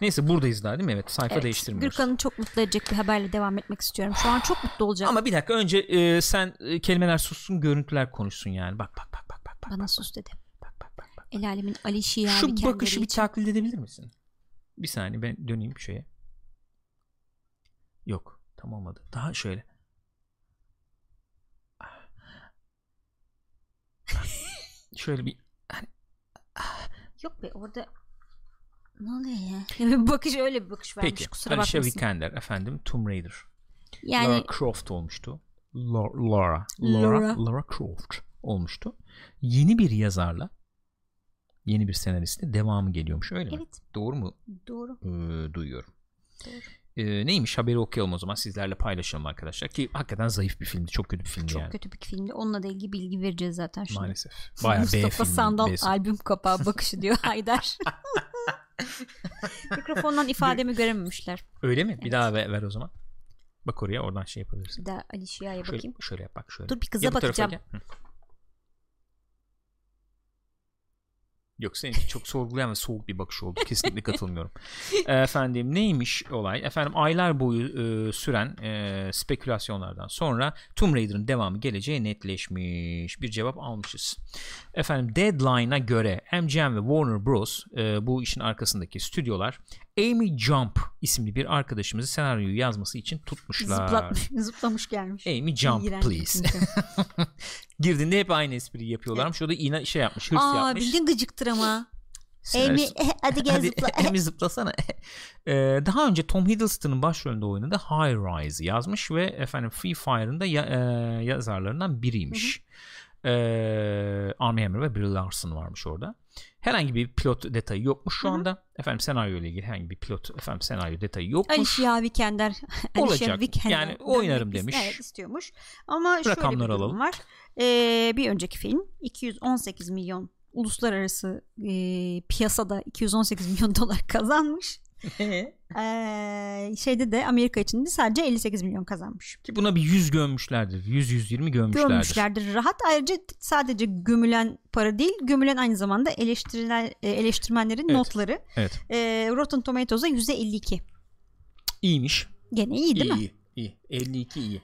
Neyse buradayız daha değil mi? Evet sayfa Evet, değiştirmiyoruz. Gürkan'ı çok mutlu edecek bir haberle devam etmek istiyorum. Şu an çok mutlu olacağım. Ama bir dakika önce e, sen e, kelimeler sussun görüntüler konuşsun yani. Bak bak bak bak bak bak. Bana sus dedi. bak bak bak. bak. El alemin Ali Şia Şu bakışı bir taklit edebilir misin? Bir saniye ben döneyim şeye. Yok tam olmadı. Daha şöyle. şöyle bir Yok be orada ne oluyor ya? Bakış öyle bir bakış vermiş. Peki Kusura Alicia bakmasın. Vikander efendim Tomb Raider. Yani Lara Croft olmuştu. Lara, Laura. Lara Croft olmuştu. Yeni bir yazarla yeni bir senaristle devamı geliyormuş öyle mi? evet Doğru mu doğru. Ee, duyuyorum. Doğru. Ee, neymiş haberi okuyalım o zaman sizlerle paylaşalım arkadaşlar ki hakikaten zayıf bir filmdi çok kötü bir filmdi Çok yani kötü bir filmdi. Onunla da ilgili bilgi vereceğiz zaten şimdi. maalesef bayağı B Mustafa Sandal B'si. albüm kapağı bakışı diyor Haydar. Mikrofondan ifademi görememişler. öyle mi bir Evet. daha ver, ver o zaman bak oraya oradan şey yapabilirsin Bir daha Ali Şia'ya şöyle, bakayım. şöyle yap bak şöyle Dur bir kıza Ya bakacağım. gel. Hı. Yok seninki çok sorgulayan ve soğuk bir bakış oldu. Kesinlikle katılmıyorum. Efendim neymiş olay? Efendim aylar boyu e, süren e, spekülasyonlardan sonra Tomb Raider'ın devamı geleceği netleşmiş. Bir cevap almışız. Efendim Deadline'a göre MGM ve Warner Bros. e, bu işin arkasındaki stüdyolar Amy Jump isimli bir arkadaşımızı senaryoyu yazması için tutmuşlar. Zıplatmış, zıplamış gelmiş. Amy Jump İğrenç please. Girdiğinde hep aynı espriyi yapıyorlarmış. O da yine şey yapmış, hırs Aa yapmış. bildin gıcıktır ama. Amy eh, hadi gel Hadi zıpla. Amy zıplasana. Ee, daha önce Tom Hiddleston'ın başrolünde oynadığı High Rise'ı yazmış ve efendim Free Fire'ın da ya- e, yazarlarından biriymiş. Ee, Armie Hammer ve Brie Larson varmış orada. Herhangi bir pilot detayı yokmuş şu Hı hı. anda. Efendim senaryo ile ilgili herhangi bir pilot efendim senaryo detayı yokmuş. Alicia Vikander. Olacak. Vikander Yani oynarım demiş. Evet istiyormuş. Ama şöyle Rakamlar bir durum alalım. var. Ee, bir önceki film 218 milyon uluslararası e, piyasada 218 milyon dolar kazanmış. Ee, şeyde de Amerika için de sadece 58 milyon kazanmış. Ki buna bir 100 gömmüşlerdir. 100-120 gömmüşlerdir. Gömmüşlerdir rahat. Ayrıca sadece gömülen para değil, gömülen aynı zamanda eleştirilen e, eleştirmenlerin Evet. notları. Evet. E, Rotten Tomatoes'a %52. İyiymiş. Gene iyi değil mi? iyi, iyi. 52 iyi.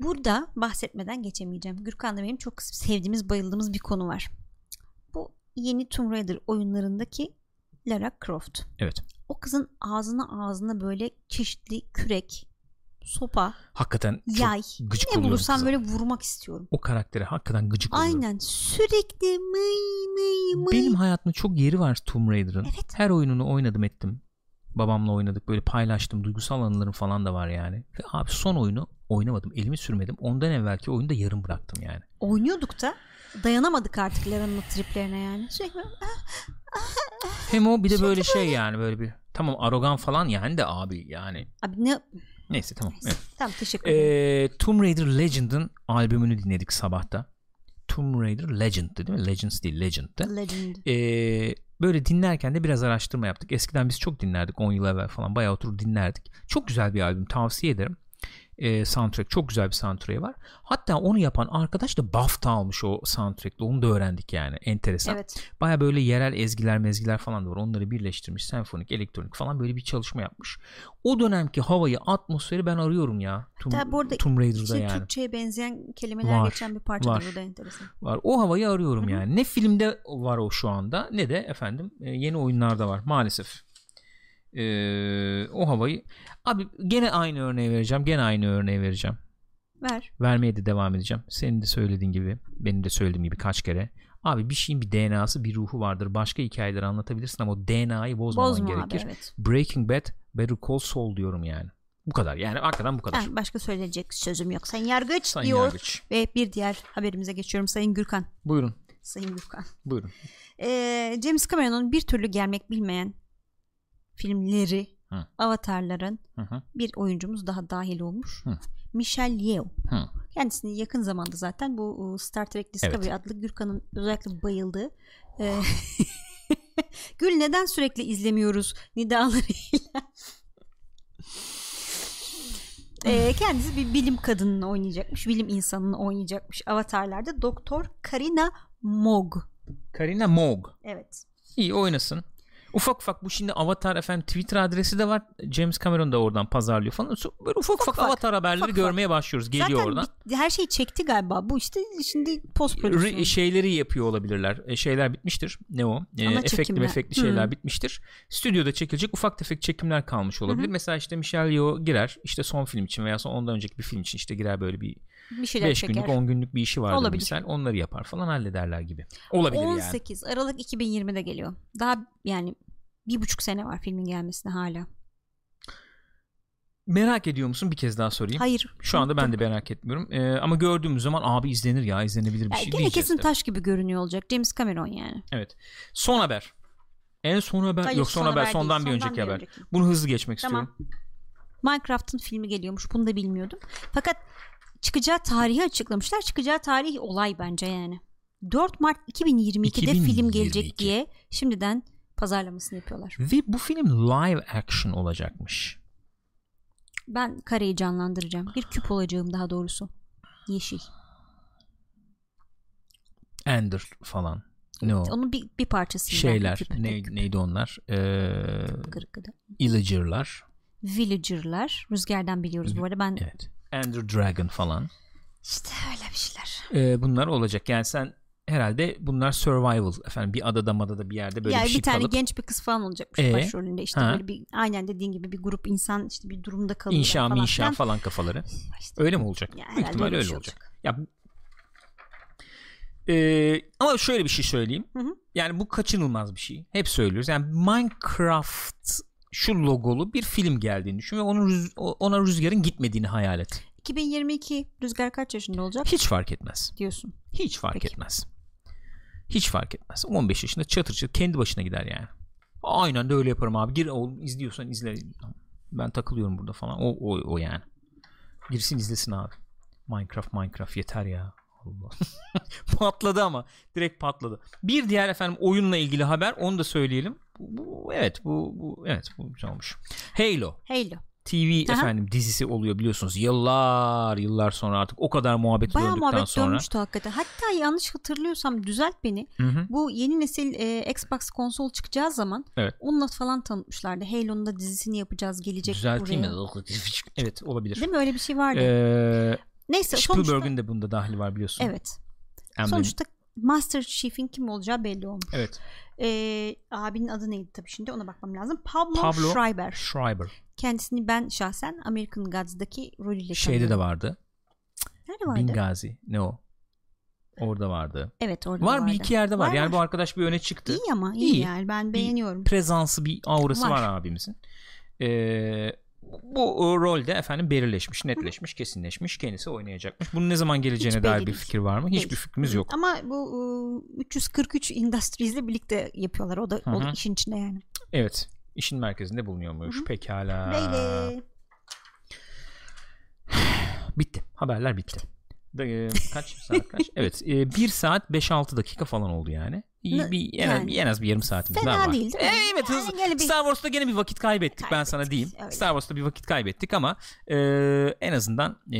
Burada bahsetmeden geçemeyeceğim. Gürkan'da benim çok sevdiğimiz, bayıldığımız bir konu var. Bu yeni Tomb Raider oyunlarındaki Lara Croft. Evet. O kızın ağzına ağzına böyle çeşitli kürek, sopa, Hakikaten yay, gıcık ne bulursam kıza. böyle vurmak istiyorum. O karaktere hakikaten gıcık oluyorum. Aynen sürekli mıy mıy mıy. Benim hayatımda çok yeri var Tomb Raider'ın. Evet. Her oyununu oynadım ettim. Babamla oynadık böyle paylaştım. Duygusal anılarım falan da var yani. Ve abi son oyunu oynamadım. Elimi sürmedim. Ondan evvelki oyunu da yarım bıraktım yani. Oynuyorduk da dayanamadık artık Lara'nın triplerine yani. Sürekli Hem o bir de böyle şey yani böyle bir tamam arogan falan yani de abi yani. abi ne Neyse tamam. Evet. tamam teşekkür ederim. Ee, Tomb Raider Legend'ın albümünü dinledik sabahta. Tomb Raider Legend'dı değil mi? Legends değil Legend'dı. Legend. Ee, böyle dinlerken de biraz araştırma yaptık. Eskiden biz çok dinlerdik 10 yıl evvel falan bayağı oturup dinlerdik. Çok güzel bir albüm tavsiye ederim. Ee, soundtrack çok güzel bir soundtrack'i var. Hatta onu yapan arkadaş da BAFTA almış o soundtrack'le. Onu da öğrendik yani. Enteresan. Evet. Baya böyle yerel ezgiler mezgiler falan da var. Onları birleştirmiş. Senfonik, elektronik falan böyle bir çalışma yapmış. O dönemki havayı, atmosferi ben arıyorum ya. Tomb, Hatta bu arada Tomb Raider'da yani. Türkçe'ye benzeyen kelimeler Var, geçen bir parça var. da burada enteresan. var. O havayı arıyorum Hı hı. yani. Ne filmde var o şu anda ne de efendim e, yeni oyunlarda var maalesef. Ee, o havayı abi gene aynı örneği vereceğim. Gene aynı örneği vereceğim. Ver. Vermeye de devam edeceğim. Senin de söylediğin gibi, benim de söylediğim gibi kaç kere. Abi bir şeyin bir DNA'sı, bir ruhu vardır. Başka hikayeleri anlatabilirsin ama o DNA'yı bozmaman Bozma gerekir. abi evet. Breaking Bad, Better Call Saul diyorum yani. Bu kadar. Yani hakikaten bu kadar. Ben başka söyleyecek sözüm yok. Sayın Yargıç Sayın diyor. Yargıç. Ve bir diğer haberimize geçiyorum. Sayın Gürkan. Buyurun. Sayın Gürkan. Buyurun. Ee, James Cameron'un bir türlü gelmek bilmeyen filmleri Hı. avatarların Hı hı. bir oyuncumuz daha dahil olmuş. Hı. Michelle Yeoh. Hı. Kendisini yakın zamanda zaten bu e, Star Trek Discovery Evet. adlı Gürkan'ın özellikle bayıldığı e, Gül neden sürekli izlemiyoruz nidalarıyla E, kendisi bir bilim kadınını oynayacakmış bilim insanını oynayacakmış avatarlarda Doktor Karina Mog Karina Mog. evet İyi oynasın. Ufak ufak bu şimdi Avatar efendim Twitter adresi de var. James Cameron da oradan pazarlıyor falan. Böyle ufak ufak, ufak, Avatar haberleri ufak görmeye başlıyoruz. Geliyor Zaten oradan. bit- her şey çekti galiba. Bu işte şimdi post prodüksiyon. şeyleri yapıyor olabilirler. E, şeyler bitmiştir. Ne o? E, Ana çekimler. efekli şeyler Hmm. bitmiştir. Stüdyoda çekilecek ufak tefek çekimler kalmış olabilir. Mesela işte Michelle Yeoh girer. işte son film için veya son ondan önceki bir film için işte girer böyle bir bir şeyler 5 çeker. günlük 10 günlük bir işi vardır Olabilir. misal. Onları yapar falan hallederler gibi. Olabilir yani. 18 Aralık 2020'de geliyor. Daha yani bir buçuk sene var filmin gelmesine hala. Merak ediyor musun? Bir kez daha sorayım. Hayır. Şu anda ben de merak etmiyorum. Ee, ama gördüğümüz zaman abi izlenir ya izlenebilir bir Ya şey diyeceğiz. kesin de. taş gibi görünüyor olacak. James Cameron yani. Evet. Son haber. En son haber Hayır, yok son, son haber, haber sondan değil, bir sondan önceki bir haber. önceki. Bunu hızlı geçmek Tamam. istiyorum. Minecraft'ın filmi geliyormuş. Bunu da bilmiyordum. Fakat çıkacağı tarihi açıklamışlar. Çıkacağı tarih olay bence yani. 4 Mart 2022'de film 2022. gelecek diye şimdiden pazarlamasını yapıyorlar. Ve bu film live action olacakmış. Ben kareyi canlandıracağım. Bir küp olacağım daha doğrusu. Yeşil. Ender falan. Ne o? Onun bir, bir parçasıyım. Şeyler. Küp. Ne, neydi onlar? Ee, Kırıkkıda. Illager'lar. Villager'lar. Rüzgardan biliyoruz bu arada. Ben Evet. Ender Dragon falan. işte öyle bir şeyler. Ee, bunlar olacak. Yani sen herhalde bunlar survival efendim bir adada madada bir yerde böyle yani bir bir, şey tane kalıp genç bir kız falan olacakmış Ee? başrolünde işte Ha. böyle bir aynen dediğin gibi bir grup insan işte bir durumda kalıyor inşa falan inşa filan. falan kafaları. İşte Öyle mi olacak? Ya Büyük ihtimalle öyle öyle şey olacak. Ya Ee, ama şöyle bir şey söyleyeyim. Hı hı. Yani bu kaçınılmaz bir şey. Hep söylüyoruz. Yani Minecraft şu logolu bir film geldiğini düşün ve onun rüz- ona rüzgarın gitmediğini hayal et. 2022 Rüzgar kaç yaşında olacak Hiç fark etmez. diyorsun. Hiç fark Peki. etmez. Hiç fark etmez. 15 yaşında çatır çatır kendi başına gider yani. Aynen de öyle yaparım abi. Gir oğlum izliyorsan izle. Ben takılıyorum burada falan. O o o yani. Girsin izlesin abi. Minecraft Minecraft yeter ya. Allah. patladı ama direkt patladı. Bir diğer efendim oyunla ilgili haber onu da söyleyelim. Bu, bu- evet bu, bu evet bu güzel olmuş. Halo Halo. TV Aha. efendim dizisi oluyor biliyorsunuz. Yıllar yıllar sonra artık o kadar muhabbet Bayağı döndükten muhabbet sonra. dönmüştü hakikaten. Hatta yanlış hatırlıyorsam düzelt beni. Hı hı. Bu yeni nesil e, Xbox konsol çıkacağı zaman Evet. onunla falan tanıtmışlardı. Halo'nun da dizisini yapacağız gelecek Düzelteyim buraya. mi? Evet olabilir. Değil mi öyle bir şey vardı. Ee, Neyse sonuçta Spielberg'in de bunda dahil var biliyorsun. evet. Emblem. Sonuçta Master Chief'in kim olacağı belli olmuş. Evet. Ee, abinin adı neydi tabii şimdi ona bakmam lazım. Pablo, Pablo Schreiber. Schreiber. Kendisini ben şahsen American Gods'daki rolüyle Şeyde de vardı. Nerede vardı? Bingazi. Ne o? Orada vardı. Evet orada Var da bir iki yerde var. Var, yani var. bu arkadaş bir öne çıktı. İyi ama iyi, İyi. yani ben Bir beğeniyorum. Prezansı bir aurası var, Var. abimizin. Ee, bu o, rolde efendim belirleşmiş, netleşmiş, kesinleşmiş. Kendisi oynayacakmış. Bunun ne zaman geleceğine Hiç dair bir fikir var mı? Hiçbir Değil. fikrimiz yok. Ama bu ıı, 343 Industries'le birlikte yapıyorlar. O da, o da işin içinde yani. Evet. işin merkezinde bulunuyormuş. Hı hı. Pekala. Böyle. Bitti. Haberler bitti. Da- e, kaç saat kaç? Evet. 1 saat 5-6 dakika falan oldu yani. İyi bir en, yani. en az bir yarım saatimiz Fena daha var. değil, değil mi? E, evet Yani hızlı. gene bir- Star Wars'ta gene bir vakit kaybettik ben sana Kaybettik, diyeyim. öyle. Star Wars'ta bir vakit kaybettik ama e, en azından e,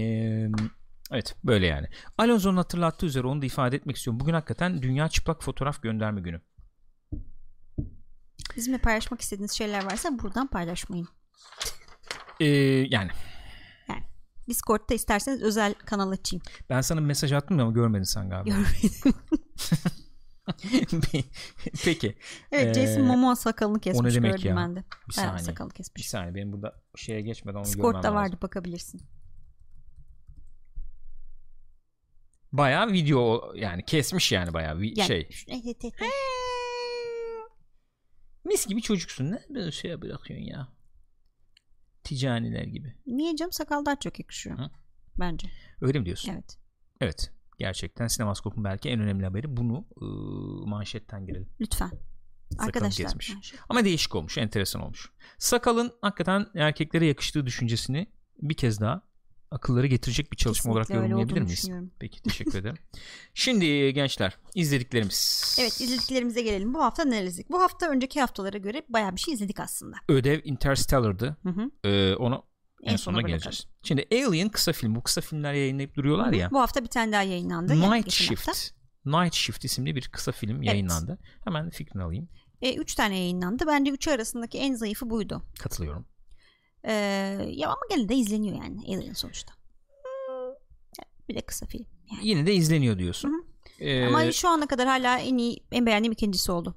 evet böyle yani. Alonso'nun hatırlattığı üzere onu da ifade etmek istiyorum. Bugün hakikaten Dünya Çıplak Fotoğraf Gönderme Günü. Bizimle paylaşmak istediğiniz şeyler varsa buradan paylaşmayın. E, yani Discord'da isterseniz özel kanal açayım. ben sana bir mesaj attım ama görmedin sen galiba. Görmedim. Peki. evet Ee, Jason Momoa sakalını kesmiş demek gördüm ya? ben de. Bir saniye. sakalını Bir kesmiş. saniye benim burada şeye geçmeden onu görmem Discord'da lazım. vardı bakabilirsin. Bayağı video yani kesmiş yani bayağı bir Yani, şey. evet, evet, evet. Mis gibi çocuksun ne böyle şeye bırakıyorsun ya. Ticaniler gibi. Niye canım sakal daha çok yakışıyor. Hı. Bence. Öyle mi diyorsun? Evet. Evet. Gerçekten Sinemaskop'un belki en önemli haberi bunu ıı, manşetten girelim. Lütfen. Arkadaşlar. kesmiş. Ama değişik olmuş, enteresan olmuş. Sakalın hakikaten erkeklere yakıştığı düşüncesini bir kez daha akılları getirecek bir çalışma olarak Kesinlikle öyle yorumlayabilir miyiz? Peki teşekkür ederim. Şimdi gençler izlediklerimiz. Evet izlediklerimize gelelim. Bu hafta neler izledik? Bu hafta önceki haftalara göre bayağı bir şey izledik aslında. Ödev Interstellar'dı. Hı hı. Ee, ona en, En sona sona geleceğiz. Şimdi Alien kısa film. Bu kısa filmler yayınlayıp duruyorlar ya. Bu hafta bir tane daha yayınlandı. Night Shift. hafta. Night Shift isimli bir kısa film yayınlandı. Hemen fikrini alayım. E, üç tane yayınlandı. Bence üçü arasındaki en zayıfı buydu. Katılıyorum. Ee, ya ama gene de izleniyor yani Alien sonuçta. Bir de kısa film. Yani. Yine de izleniyor diyorsun. Ee, Ama şu ana kadar hala en iyi, en beğendiğim ikincisi oldu.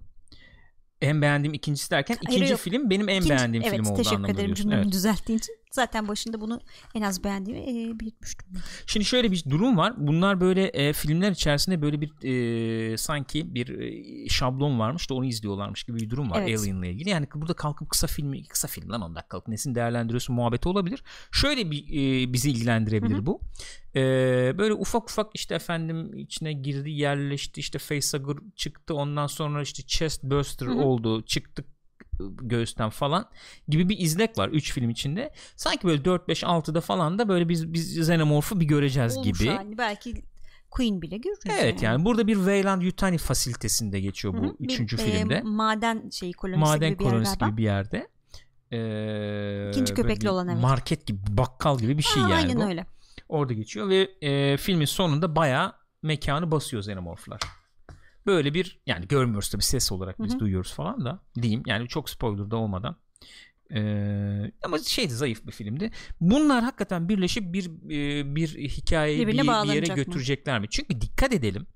en beğendiğim ikincisi derken Hayır, ikinci yok. film benim en İkinci- beğendiğim evet, film oldu teşekkür anlamında ederim diyorsun. cümlemi Evet. düzelttiğin için. Zaten başında bunu en az beğendiğimi e, belirtmiştim. Şimdi şöyle bir durum var. Bunlar böyle e, filmler içerisinde böyle bir e, sanki bir e, şablon varmış da onu izliyorlarmış gibi bir durum var Evet. Alien'la ilgili. Yani burada kalkıp kısa filmi kısa film lan 10 dakikalık nesini değerlendiriyorsun muhabbeti olabilir. Şöyle bir e, bizi ilgilendirebilir Hı hı. bu. E, böyle ufak ufak işte efendim içine girdi yerleşti işte facehugger çıktı ondan sonra işte chest burster Hı hı. oldu çıktı göğüsten falan gibi bir izlek var 3 film içinde. Sanki böyle 4 5 6'da falan da böyle biz biz Xenomorph'u bir göreceğiz Olmuş gibi. halini belki Queen bile görürüz. Evet yani burada bir Weyland Yutani fasilitesinde geçiyor bu hı. Bir, üçüncü e, filmde. maden şeyi kolonisi Maden gibi bir kolonisi galiba. gibi bir yerde. Ee, İkinci köpekli bir olan, evet. Market gibi bakkal gibi bir şey Aa, yani Aynen bu. öyle. Orada geçiyor ve e, filmin sonunda bayağı mekanı basıyor xenomorflar. Böyle bir yani görmüyoruz tabii ses olarak biz Hı hı. duyuyoruz falan da diyeyim yani çok spoiler da olmadan. Ee, ama şeydi zayıf bir filmdi. Bunlar hakikaten birleşip bir e, bir hikayeyi bir, Birbirine bir yere götürecekler mi? Çünkü dikkat edelim.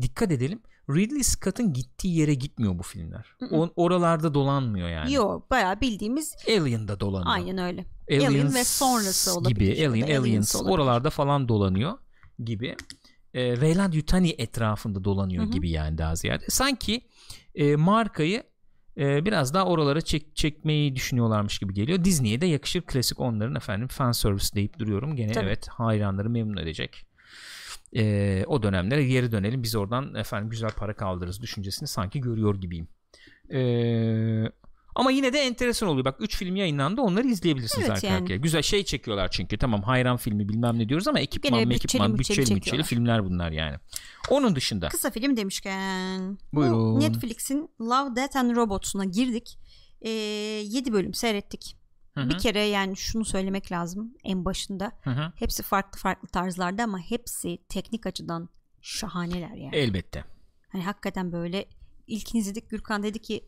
Dikkat edelim. Ridley Scott'ın gittiği yere gitmiyor bu filmler. O, oralarda dolanmıyor yani. Yok bayağı bildiğimiz Alien'da dolanıyor. aynen öyle. Aliens Alien ve sonrası olabilir. gibi Alien Aliens Aliens olabilir. oralarda falan dolanıyor gibi. E, Weyland Yutani etrafında dolanıyor Hı hı. gibi yani daha ziyade. Sanki e, markayı e, biraz daha oralara çek, çekmeyi düşünüyorlarmış gibi geliyor. Disney'e de yakışır klasik onların efendim fan service deyip duruyorum. Gene Tabii. evet hayranları memnun edecek. E, o dönemlere geri dönelim. Biz oradan efendim güzel para kaldırırız düşüncesini sanki görüyor gibiyim. E, ama yine de enteresan oluyor. Bak 3 film yayınlandı. Onları izleyebilirsiniz Evet arka yani. arkaya. Güzel şey çekiyorlar çünkü. Tamam hayran filmi bilmem ne diyoruz ama ekipman Gene mı bütçeli ekipman bütçeli bütçeli bütçeli filmler bunlar yani. Onun dışında Kısa film demişken Buyurun. bu Netflix'in Love, Death and Robots'una girdik. Ee, 7 bölüm seyrettik. Hı hı, Bir kere yani şunu söylemek lazım en başında. hı hı. Hepsi farklı farklı tarzlarda ama hepsi teknik açıdan şahaneler yani. elbette. Hani hakikaten böyle ilkini izledik Gürkan dedi ki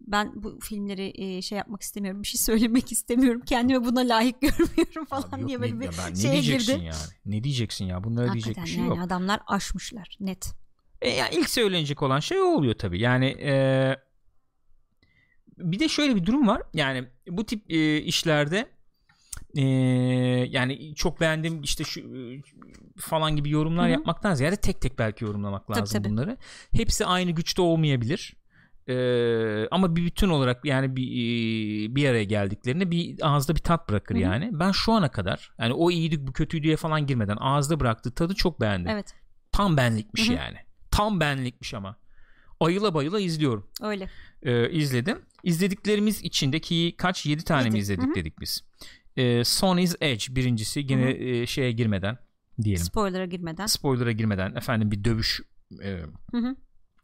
ben bu filmleri e, şey yapmak istemiyorum bir şey söylemek istemiyorum kendime buna layık görmüyorum falan Abi yok, diye böyle bir ben ne şeye diyeceksin girdi. yani? Ne diyeceksin ya? Bunlara diyecek bir şey yani yok. adamlar aşmışlar net. E, yani ilk söylenecek olan şey o oluyor tabii. Yani e, bir de şöyle bir durum var. Yani bu tip e, işlerde e, yani çok beğendim işte şu falan gibi yorumlar Hı hı. yapmaktan ziyade tek tek belki yorumlamak Tabii, lazım tabii. bunları. Hepsi aynı güçte olmayabilir. E, ama bir bütün olarak yani bir bir araya geldiklerinde bir ağızda bir tat bırakır Hı hı. yani. Ben şu ana kadar yani o iyiydi bu kötüydüye falan girmeden ağızda bıraktığı tadı çok beğendim. Evet Tam benlikmiş Hı hı. yani. Tam benlikmiş ama. Ayıla bayıla izliyorum. öyle. Ee, izledim. İzlediklerimiz içindeki kaç 7 tane mi Yedi. izledik Hı hı. dedik biz. Ee, Sony's Edge birincisi gene e, şeye girmeden diyelim. Spoiler'a girmeden. Spoiler'a girmeden efendim bir dövüş e,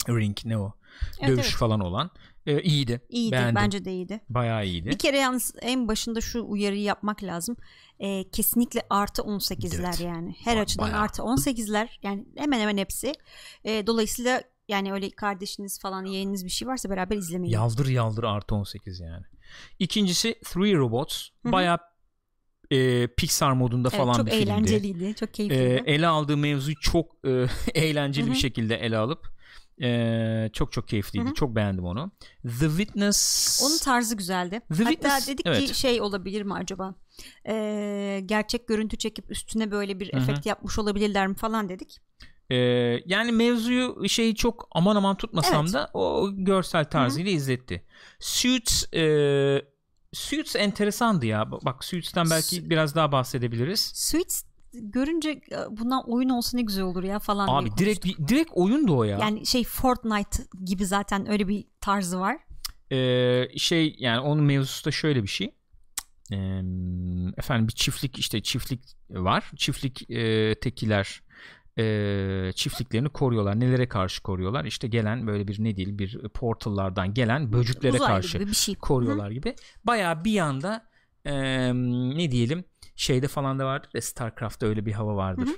ring ne o? Evet, dövüş evet. falan olan. E, iyiydi. İyiydi Beğendim. bence de iyiydi. Bayağı iyiydi. Bir kere yalnız en başında şu uyarıyı yapmak lazım. Ee, kesinlikle artı 18'ler Evet. yani. Her Ba- açıdan bayağı. artı 18'ler yani hemen hemen hepsi. Ee, dolayısıyla yani öyle kardeşiniz falan yeğeniniz bir şey varsa beraber izlemeyin. Yaldır yaldır artı 18 yani. İkincisi Three Robots. Hı hı. Bayağı e, Pixar modunda Evet, falan çok bir filmdi. eğlenceliydi. Çok e, keyifliydi. ele aldığı mevzuyu çok e, eğlenceli Hı hı. bir şekilde ele alıp e, çok çok keyifliydi. Hı hı. Çok beğendim onu. The Witness Onun tarzı güzeldi. The Hatta Witness, dedik evet. ki şey olabilir mi acaba? Ee, gerçek görüntü çekip üstüne böyle bir Hı hı. efekt yapmış olabilirler mi falan dedik. e, yani mevzuyu şeyi çok aman aman tutmasam Evet. da o görsel tarzıyla izletti. Suits e, Suits enteresandı ya. Bak Suits'ten belki biraz daha bahsedebiliriz. Suits görünce e, bundan oyun olsa ne güzel olur ya falan diye Abi direkt direkt oyundu o ya. Yani şey Fortnite gibi zaten öyle bir tarzı var. Ee, şey yani onun mevzusu da şöyle bir şey. Ee, efendim bir çiftlik işte çiftlik var. Çiftlik e, tekiler e, çiftliklerini koruyorlar. Nelere karşı koruyorlar? İşte gelen böyle bir ne değil bir portallardan gelen böcüklere Uzaylı karşı gibi bir şey. koruyorlar gibi. Baya bir yanda e, ne diyelim şeyde falan da vardır ya Starcraft'ta öyle bir hava vardır. Hı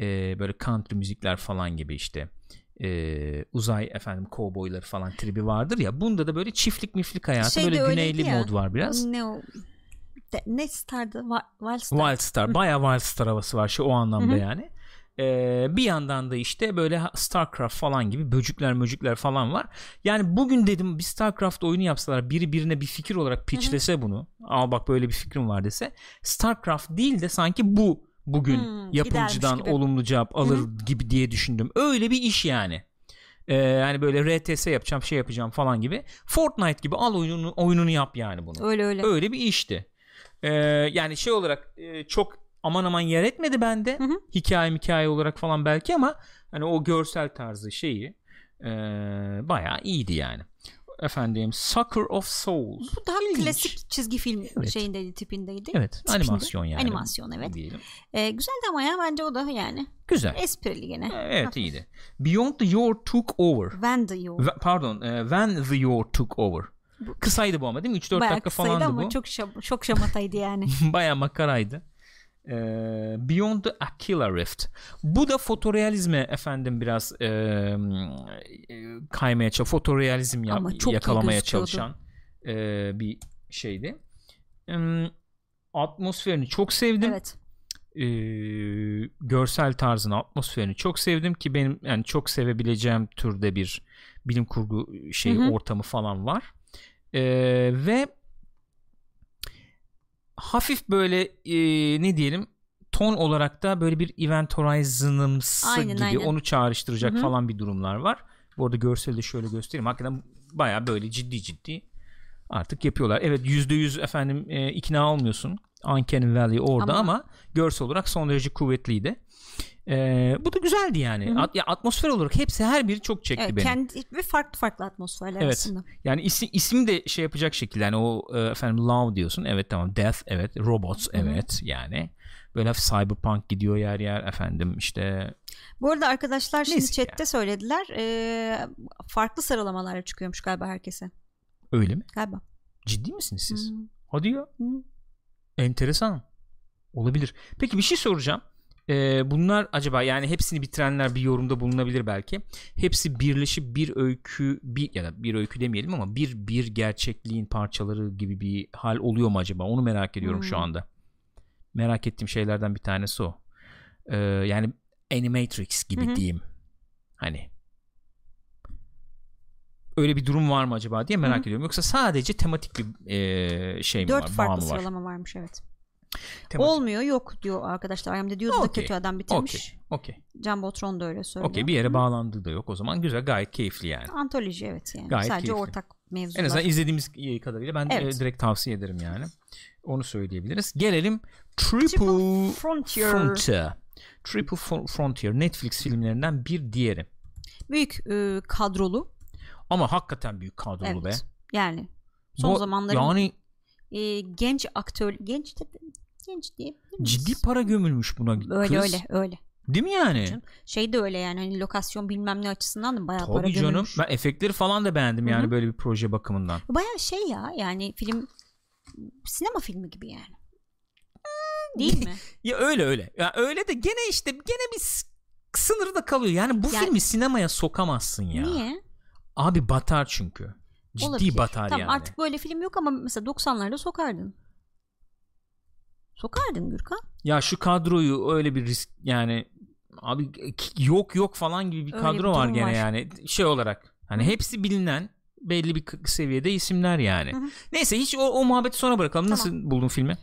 E, böyle country müzikler falan gibi işte. e, uzay efendim kovboyları falan tribi vardır ya bunda da böyle çiftlik miflik hayatı Şey de böyle güneyli ya. mod var biraz. Ne o? De, ne stardı? Wildstar. Wild Star bayağı Wild Star havası var şey o anlamda Hı hı. yani. Ee, bir yandan da işte böyle Starcraft falan gibi böcükler möcükler falan var. Yani bugün dedim bir Starcraft oyunu yapsalar biri birine bir fikir olarak pitchlese bunu. Al bak böyle bir fikrim var dese. Starcraft değil de sanki bu bugün Hmm, yapımcıdan olumlu cevap alır gibi diye düşündüm. Öyle bir iş yani. Ee, yani böyle RTS yapacağım şey yapacağım falan gibi. Fortnite gibi al oyununu oyununu yap yani bunu. Öyle öyle. Öyle bir işti. Ee, yani şey olarak e, çok aman aman yer etmedi bende. Hı hı. Hikaye hikaye olarak falan belki ama hani o görsel tarzı şeyi e, bayağı iyiydi yani. Efendim Sucker of Souls. Bu daha İlginç. klasik çizgi film Evet. şeyindeydi tipindeydi. Evet Tipinde. animasyon yani. Animasyon evet. Diyelim. Ee, güzeldi ama ya bence o da yani Güzel. esprili gene. Evet iyiydi. Beyond the Your Took Over. When the You. Ve- Pardon e, When the Your Took Over. Kısaydı bu ama değil mi? 3-4 Bayağı dakika kısaydı falandı ama bu. çok şam- çok şamataydı yani. Baya makaraydı. Ee, Beyond the Aquila Rift. Bu da fotorealizme efendim biraz e, e, kaymaya çalışan, fotorealizm ya- yakalamaya çalışan e, bir şeydi. Em, atmosferini çok sevdim. evet. Ee, görsel tarzını, atmosferini çok sevdim ki benim yani çok sevebileceğim türde bir bilim kurgu şey ortamı falan var. Ee, ve hafif böyle e, ne diyelim ton olarak da böyle bir Event Horizon'ımsı Aynen, gibi aynen. onu çağrıştıracak Hı hı. falan bir durumlar var. Bu arada görseli de şöyle göstereyim. Hakikaten baya böyle ciddi ciddi artık yapıyorlar. Evet %100 efendim e, ikna olmuyorsun. Uncanny Valley orada Ama- ama, görsel olarak son derece kuvvetliydi. E, bu da güzeldi yani. At- ya atmosfer olarak hepsi her biri çok çekti evet beni. kendi ve farklı farklı atmosferler Evet. aslında. Yani isim isim de şey yapacak şekilde yani o e, efendim love diyorsun. Evet tamam. Death evet. Robots Hı hı. evet yani. Böyle hafif cyberpunk gidiyor yer yer efendim işte Bu arada arkadaşlar şimdi Neyse chatte söylediler. ee, farklı sıralamalarla çıkıyormuş galiba herkese. öyle mi? Galiba. Ciddi misiniz siz? Hı. Hadi ya. Hı. Enteresan. Olabilir. Peki bir şey soracağım. Ee, bunlar acaba yani hepsini bitirenler bir yorumda bulunabilir belki. Hepsi birleşip bir öykü bir ya da bir öykü demeyelim ama bir bir gerçekliğin parçaları gibi bir hal oluyor mu acaba? Onu merak ediyorum şu Hmm. anda. Merak ettiğim şeylerden bir tanesi o. Ee, yani Animatrix gibi Hı hı. diyeyim. Hani öyle bir durum var mı acaba diye merak Hı hı. ediyorum. Yoksa sadece tematik bir e, şey mi Dört var? bağ farklı var? sıralama varmış evet. Tematik. Olmuyor yok diyor arkadaşlar. IMDb diyordu da Okey. kötü adam bitirmiş. Okey. Okey. Can Botron da öyle söylüyor. Okey bir yere bağlandığı da yok. O zaman güzel gayet keyifli yani. Antoloji evet yani. Gayet Sadece keyifli. ortak mevzular. En azından izlediğimiz kadarıyla ben Evet. e, direkt tavsiye ederim yani. Onu söyleyebiliriz. Gelelim Triple, Triple Frontier. Frontier. Triple Fron- Frontier Netflix filmlerinden bir diğeri. Büyük e, kadrolu. Ama hakikaten büyük kadrolu Evet. be. Yani son Bu- zamanların yani e, genç aktör genç de diye ciddi para gömülmüş buna öyle kız. öyle öyle. Değil mi yani? Canım, Şey de öyle yani hani lokasyon bilmem ne açısından da bayağı para Tabii canım. gömülmüş. Ben efektleri falan da beğendim Hı yani böyle bir proje bakımından. Bayağı şey ya yani film sinema filmi gibi yani. Değil mi? Ya öyle öyle. Ya öyle de gene işte gene bir sınırda kalıyor. Yani bu Yani- filmi sinemaya sokamazsın ya. Niye? Abi batar çünkü. Ciddi Olabilir. batar tamam, yani. Artık böyle film yok ama mesela 90'larda sokardın. Sokardın Gürkan. Ya şu kadroyu öyle bir risk yani abi yok yok falan gibi bir Öyle kadro bir var gene var. yani şey olarak. Hani hepsi bilinen belli bir seviyede isimler yani. Hı hı. Neyse hiç o, o muhabbeti sonra bırakalım. Nasıl buldun filmi?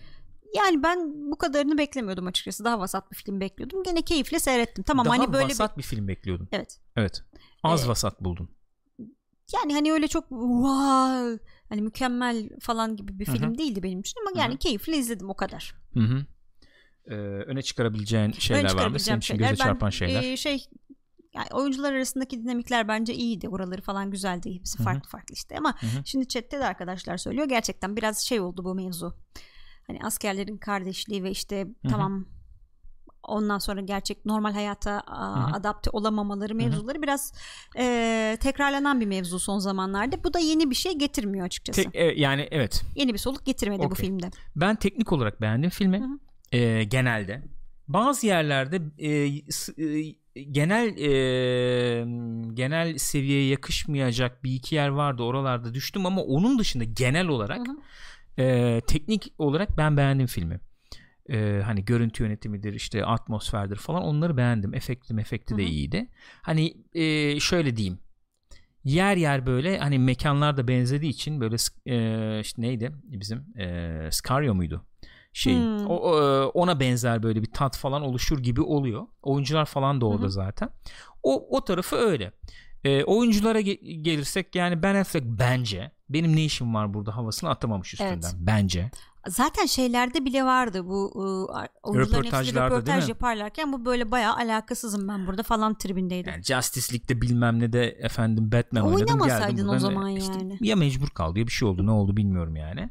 Yani ben bu kadarını beklemiyordum açıkçası. Daha vasat bir film bekliyordum. Gene keyifle seyrettim. Tamam Daha hani böyle vasat bir film bekliyordun. bir... Evet. Evet. Az Ee, vasat buldun. Yani hani öyle çok wow, hani mükemmel falan gibi bir Hı hı. film değildi benim için ama yani hı. keyifle izledim o kadar. Hı hı. Ee, öne çıkarabileceğin şeyler var mı? Senin için göze çarpan şeyler. e, şey yani oyuncular arasındaki dinamikler bence iyiydi. Oraları falan güzeldi. Hepsi Hı hı. farklı farklı işte ama Hı hı. şimdi chatte de arkadaşlar söylüyor. Gerçekten biraz şey oldu bu mevzu. Hani askerlerin kardeşliği ve işte hı. tamam ondan sonra gerçek normal hayata a, Hı hı. adapte olamamaları mevzuları biraz e, tekrarlanan bir mevzu son zamanlarda. Bu da yeni bir şey getirmiyor açıkçası. Tek- e, yani evet. yeni bir soluk getirmedi bu Okey. filmde. Ben teknik olarak beğendim filmi. Ee, genelde. Bazı yerlerde e, e, genel e, genel seviyeye yakışmayacak bir iki yer vardı oralarda düştüm ama onun dışında genel olarak e, teknik olarak ben beğendim filmi. E, hani görüntü yönetimidir işte atmosferdir falan onları beğendim. Efekti efekti de iyiydi. Hani e, şöyle diyeyim. Yer yer böyle hani mekanlar da benzediği için böyle e, işte neydi bizim e, Scario muydu? Şey Hmm. o, o- ona benzer böyle bir tat falan oluşur gibi oluyor. Oyuncular falan da orada Hı hı. zaten. O o tarafı öyle. E, oyunculara ge- gelirsek yani Ben Affleck bence benim ne işim var burada havasını atamamış üstünden Evet. bence. Zaten şeylerde bile vardı bu ıı, oyuncuların hepsi röportaj yaparlarken bu böyle bayağı alakasızım ben burada falan tribindeydi. Yani Justice League'de bilmem ne de efendim Batman oynadım Oynamasaydın geldim o buradan. zaman İşte yani. ya mecbur kaldı ya bir şey oldu ne oldu bilmiyorum yani.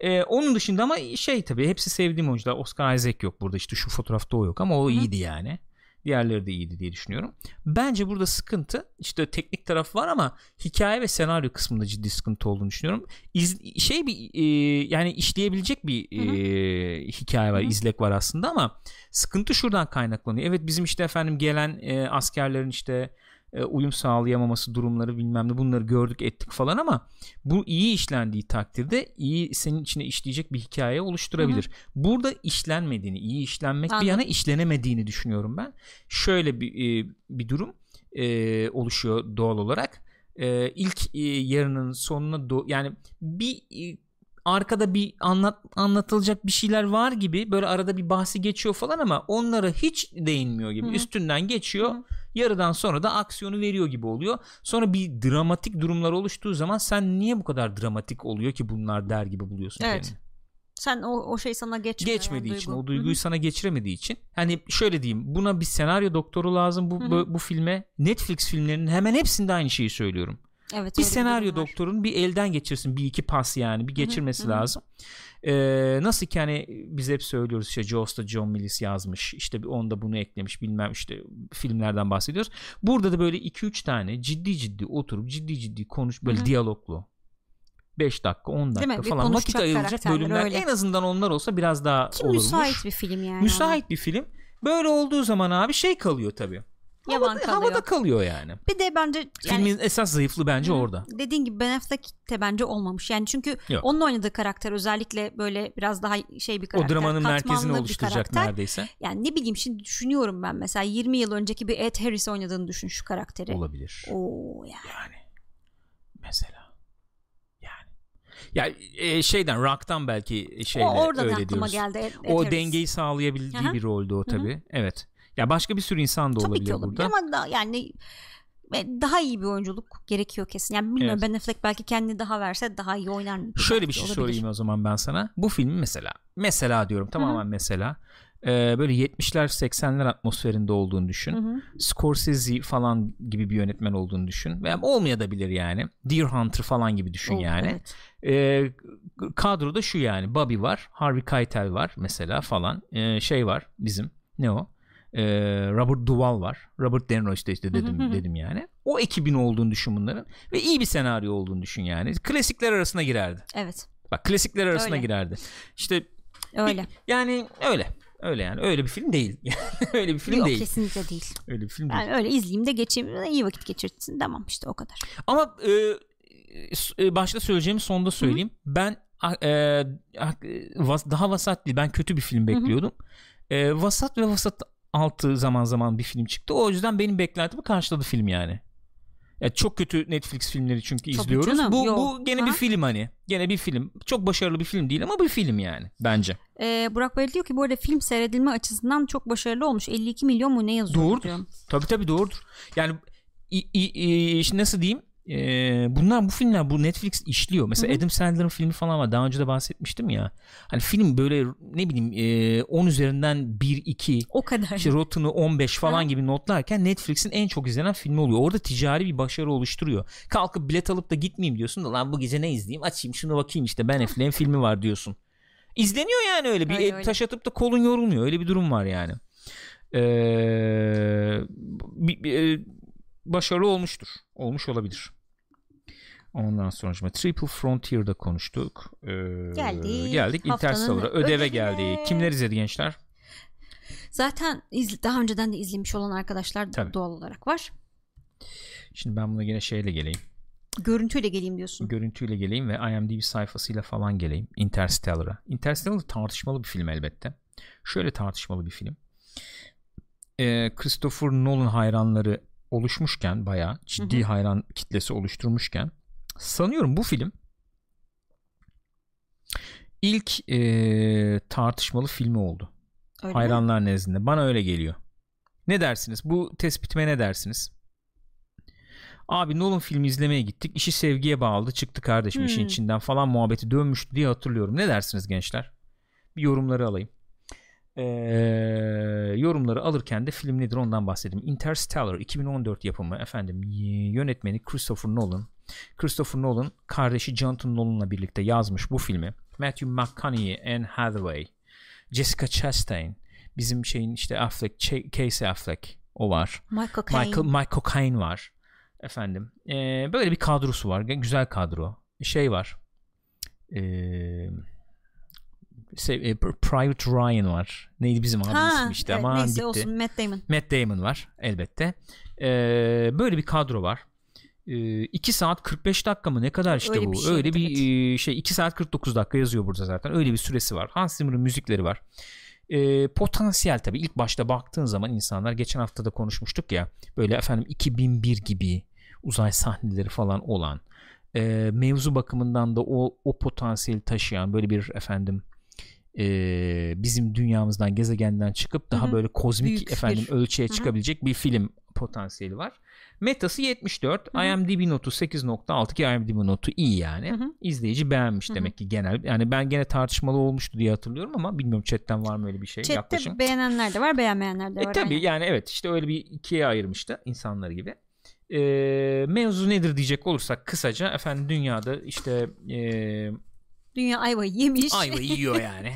Ee, onun dışında ama şey tabii hepsi sevdiğim oyuncular. Oscar Isaac yok burada işte şu fotoğrafta o yok ama o hı. iyiydi yani. Diğerleri de iyiydi diye düşünüyorum. Bence burada sıkıntı işte teknik taraf var ama hikaye ve senaryo kısmında ciddi sıkıntı olduğunu düşünüyorum. İz, şey bir e, yani işleyebilecek bir e, hikaye var, Hı hı. izlek var aslında ama sıkıntı şuradan kaynaklanıyor. Evet bizim işte efendim gelen e, askerlerin işte e, uyum sağlayamaması durumları bilmem ne bunları gördük ettik falan ama bu iyi işlendiği takdirde iyi senin içine işleyecek bir hikaye oluşturabilir. Burada işlenmediğini, iyi işlenmek bir Anladım. yana işlenemediğini düşünüyorum ben. Şöyle bir e, bir durum e, oluşuyor doğal olarak. E, ilk e, yarının sonuna do- yani bir e, arkada bir anlat anlatılacak bir şeyler var gibi böyle arada bir bahsi geçiyor falan ama onlara hiç değinmiyor gibi Hı hı. üstünden geçiyor. Hı hı. Yarıdan sonra da aksiyonu veriyor gibi oluyor. Sonra bir dramatik durumlar oluştuğu zaman sen niye bu kadar dramatik oluyor ki bunlar der gibi buluyorsun Evet. kendini. Sen o, o şey sana geçmiyor. Geçmediği yani, için, duygu. o duyguyu Hı hı. sana geçiremediği için. Hani şöyle diyeyim, buna bir senaryo doktoru lazım bu bu, bu filme. Netflix filmlerinin hemen hepsinde aynı şeyi söylüyorum. Evet, Bir senaryo doktorun bir elden geçirsin, bir iki pas yani, bir geçirmesi hı hı. lazım. Ee, nasıl ki hani biz hep söylüyoruz işte Jaws'ta John Milius yazmış işte bir onda bunu eklemiş bilmem işte filmlerden bahsediyoruz. Burada da böyle 2-3 tane ciddi ciddi oturup ciddi ciddi konuş böyle Hı hı. diyaloglu 5 dakika 10 Değil dakika falan vakit ayrılacak bölümler öyle. en azından onlar olsa biraz daha Ki olurmuş. müsait bir film yani. Müsait bir film. Böyle olduğu zaman abi şey kalıyor tabii. Yavan havada, kalıyor. havada kalıyor yani. Bir de bence yani Filmin esas zayıflığı bence Hı. orada. dediğin gibi Ben Affleck de bence olmamış. Yani çünkü Yok. onun oynadığı karakter özellikle böyle biraz daha şey bir O karakter. dramanın merkezini oluşturacak neredeyse. Yani ne bileyim şimdi düşünüyorum ben mesela 20 yıl önceki bir Ed Harris oynadığını düşün şu karakteri. Olabilir. Oo yani. Yani mesela yani ya e, şeyden rock'tan belki şeyle o öyle diyoruz. geldi. Ed, Ed O dengeyi sağlayabildiği Hı hı. bir roldü o tabi. Evet. Ya başka bir sürü insan da Tabii olabilir, ki olabilir burada. ama da, yani e, daha iyi bir oyunculuk gerekiyor kesin. Yani bilmiyorum Evet. Ben Affleck belki kendini daha verse daha iyi oynar mı? Şöyle bir şey olabilir. sorayım o zaman ben sana. Bu film mesela mesela diyorum tamamen mesela e, böyle 70'ler 80'ler atmosferinde olduğunu düşün. Hı hı. Scorsese falan gibi bir yönetmen olduğunu düşün. Veya olmayabilir yani. Deer Hunter falan gibi düşün Oo, yani. evet. Ee, kadroda şu yani Bobby var Harvey Keitel var mesela falan Ee, şey var bizim ne o Ee, Robert Duvall var Robert De Niro işte, işte dedim dedim yani o ekibin olduğunu düşün bunların ve iyi bir senaryo olduğunu düşün yani klasikler arasına girerdi Evet. bak klasikler arasına Öyle. girerdi işte Öyle. yani öyle öyle yani öyle bir film değil öyle bir film Yok değil kesinlikle değil. öyle bir film değil Yani öyle izleyeyim de geçeyim iyi vakit geçirsin tamam işte o kadar. Ama e, e, başta söyleyeceğimi sonda söyleyeyim. Ben a- e, e, daha vasat değil. Ben kötü bir film bekliyordum. E, vasat ve vasat altı zaman zaman bir film çıktı. O yüzden benim beklentimi karşıladı film yani. Ya çok kötü Netflix filmleri çünkü Tabii izliyoruz. canım, bu yok. bu gene bir Ha? film hani. Gene bir film. Çok başarılı bir film değil ama bir film yani bence. Ee, Burak Bey diyor ki bu arada film seyredilme açısından çok başarılı olmuş. 52 milyon mu ne yazıyor? Doğrudur. diyor. Tabii tabii doğrudur. Yani i, i, i- nasıl diyeyim? Ee, bunlar bu filmler bu Netflix işliyor. Mesela Hı hı. Adam Sandler'ın filmi falan var. Daha önce de bahsetmiştim ya. Hani film böyle ne bileyim e, 10 üzerinden 1 2 O kadar. işte Rotten'ı 15 falan Ha. gibi notlarken Netflix'in en çok izlenen filmi oluyor. Orada ticari bir başarı oluşturuyor. Kalkıp bilet alıp da gitmeyeyim diyorsun da lan bu gece ne izleyeyim? Açayım şunu bakayım işte Ben Affleck'in filmi var diyorsun. İzleniyor yani öyle. Bir Öyle, el öyle. taş atıp da kolun yorulmuyor. Öyle bir durum var yani. Ee, bir- bir- e, başarılı olmuştur. Olmuş olabilir. Ondan sonra Triple Frontier'da konuştuk. Ee, Geldik. Geldik Interstellar'a. Ödeve ödevine. geldi. Kimler izledi gençler? Zaten izle, daha önceden de izlemiş olan arkadaşlar Tabii. doğal olarak var. Şimdi ben buna yine şeyle geleyim. Görüntüyle geleyim diyorsun. Görüntüyle geleyim ve IMDb sayfasıyla falan geleyim. Interstellar'a. Interstellar tartışmalı bir film elbette. Şöyle tartışmalı bir film. Ee, Christopher Nolan hayranları oluşmuşken bayağı ciddi Hı hı. hayran kitlesi oluşturmuşken sanıyorum bu film ilk ee, tartışmalı filmi oldu. Öyle mi? hayranlar nezdinde. Bana öyle geliyor. Ne dersiniz? Bu tespitime ne dersiniz? Abi Nolan filmi izlemeye gittik. İşi sevgiye bağladı. Çıktı kardeşim işin Hmm. içinden falan muhabbeti dönmüştü diye hatırlıyorum. Ne dersiniz gençler? Bir yorumları alayım. Ee, yorumları alırken de film nedir ondan bahsedeyim. Interstellar 2014 yapımı efendim yönetmeni Christopher Nolan. Christopher Nolan kardeşi Jonathan Nolan'la birlikte yazmış bu filmi. Matthew McConaughey, Anne Hathaway, Jessica Chastain, bizim şeyin işte Affleck, Ch- Casey Affleck o var. Michael Caine. Michael Michael Caine var. Efendim. Ee, böyle bir kadrosu var. Güzel kadro. Şey var. Ee, e, Private Ryan var. Neydi bizim Ha, ismi işte evet, ama neyse gitti. olsun Matt Damon. Matt Damon var elbette. Ee, böyle bir kadro var. 2 saat 45 dakika mı ne kadar işte Öyle bu. bir şey, Öyle evet, bir e, şey 2 saat 49 dakika yazıyor burada zaten. Öyle bir süresi var. Hans Zimmer'ın müzikleri var. Ee, potansiyel tabii ilk başta baktığın zaman insanlar geçen hafta da konuşmuştuk ya böyle efendim 2001 gibi uzay sahneleri falan olan e, mevzu bakımından da o o potansiyeli taşıyan böyle bir efendim e, bizim dünyamızdan gezegenden çıkıp daha Hı hı. böyle kozmik Büyük efendim bir- ölçüye Hı hı. çıkabilecek bir film potansiyeli var. Metası 74, Hı hı. IMDb notu 8.6 ki IMDb notu iyi yani. Hı hı. İzleyici beğenmiş Hı hı. demek ki genel. Yani ben gene tartışmalı olmuştu diye hatırlıyorum ama bilmiyorum chatten var mı öyle bir şey Chat'te yaklaşım. beğenenler de var beğenmeyenler de E var. tabii aynen. yani evet işte öyle bir ikiye ayırmıştı insanlar gibi. E, mevzu nedir diyecek olursak kısaca efendim dünyada işte e, Dünya ayvayı yemiş. ayva yiyor yani.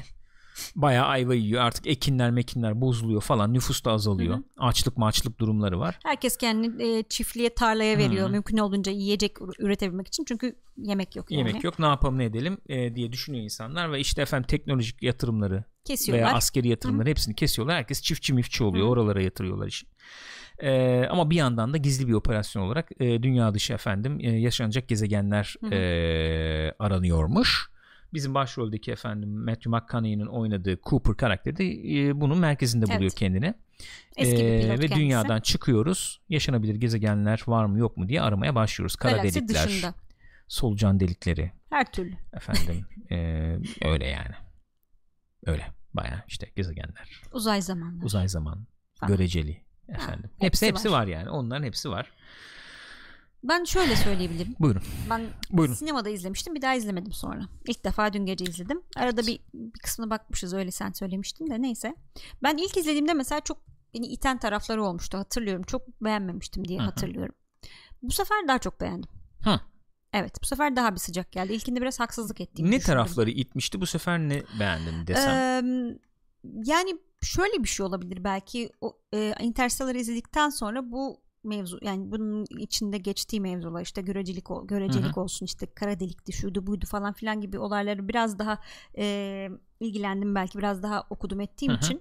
Bayağı ayva yiyor artık ekinler mekinler bozuluyor falan nüfus da azalıyor. Hı hı. Açlık maçlık durumları var. Herkes kendini e, çiftliğe tarlaya veriyor. Hı. Mümkün olduğunca yiyecek ür- üretebilmek için. Çünkü yemek yok yani. Yemek yok ne yapalım ne edelim e, diye düşünüyor insanlar ve işte efendim teknolojik yatırımları Kesiyorlar. veya askeri yatırımları hepsini kesiyorlar. Herkes çiftçi mifçi oluyor. Hı. Oralara yatırıyorlar işi. Ee, ama bir yandan da gizli bir operasyon olarak e, dünya dışı efendim e, yaşanacak gezegenler Hı hı. e, aranıyormuş. Bizim başroldeki efendim Matthew McConaughey'nin oynadığı Cooper karakteri de e, bunun merkezinde buluyor Evet. kendini. Eski Ee, ve kendisi. dünyadan çıkıyoruz. Yaşanabilir gezegenler var mı yok mu diye aramaya başlıyoruz. Kara Galaksi delikler, dışında. solucan delikleri Her türlü. efendim e, öyle yani. Öyle baya işte gezegenler, Uzay zamanları. uzay zaman, Falan. göreceli efendim. hepsi hepsi hepsi var. var yani. Onların hepsi var. Ben şöyle söyleyebilirim. Buyurun. Ben Buyurun. sinemada izlemiştim. Bir daha izlemedim sonra. İlk defa dün gece izledim. Arada bir, bir kısmına bakmışız öyle sen söylemiştin de neyse. Ben ilk izlediğimde mesela çok beni iten tarafları olmuştu hatırlıyorum. Çok beğenmemiştim diye Hı hı. hatırlıyorum. Bu sefer daha çok beğendim. Ha. Evet bu sefer daha bir sıcak geldi. İlkinde biraz haksızlık ettiğimi Ne düşündüm. tarafları itmişti bu sefer ne beğendin desem. Eee, yani şöyle bir şey olabilir belki o e, Interstellar'ı izledikten sonra bu mevzu yani bunun içinde geçtiği mevzular işte görecelik görecelik Hı olsun işte kara delikti şuydu buydu falan filan gibi olayları biraz daha e, ilgilendim belki biraz daha okudum ettiğim Hı hı. için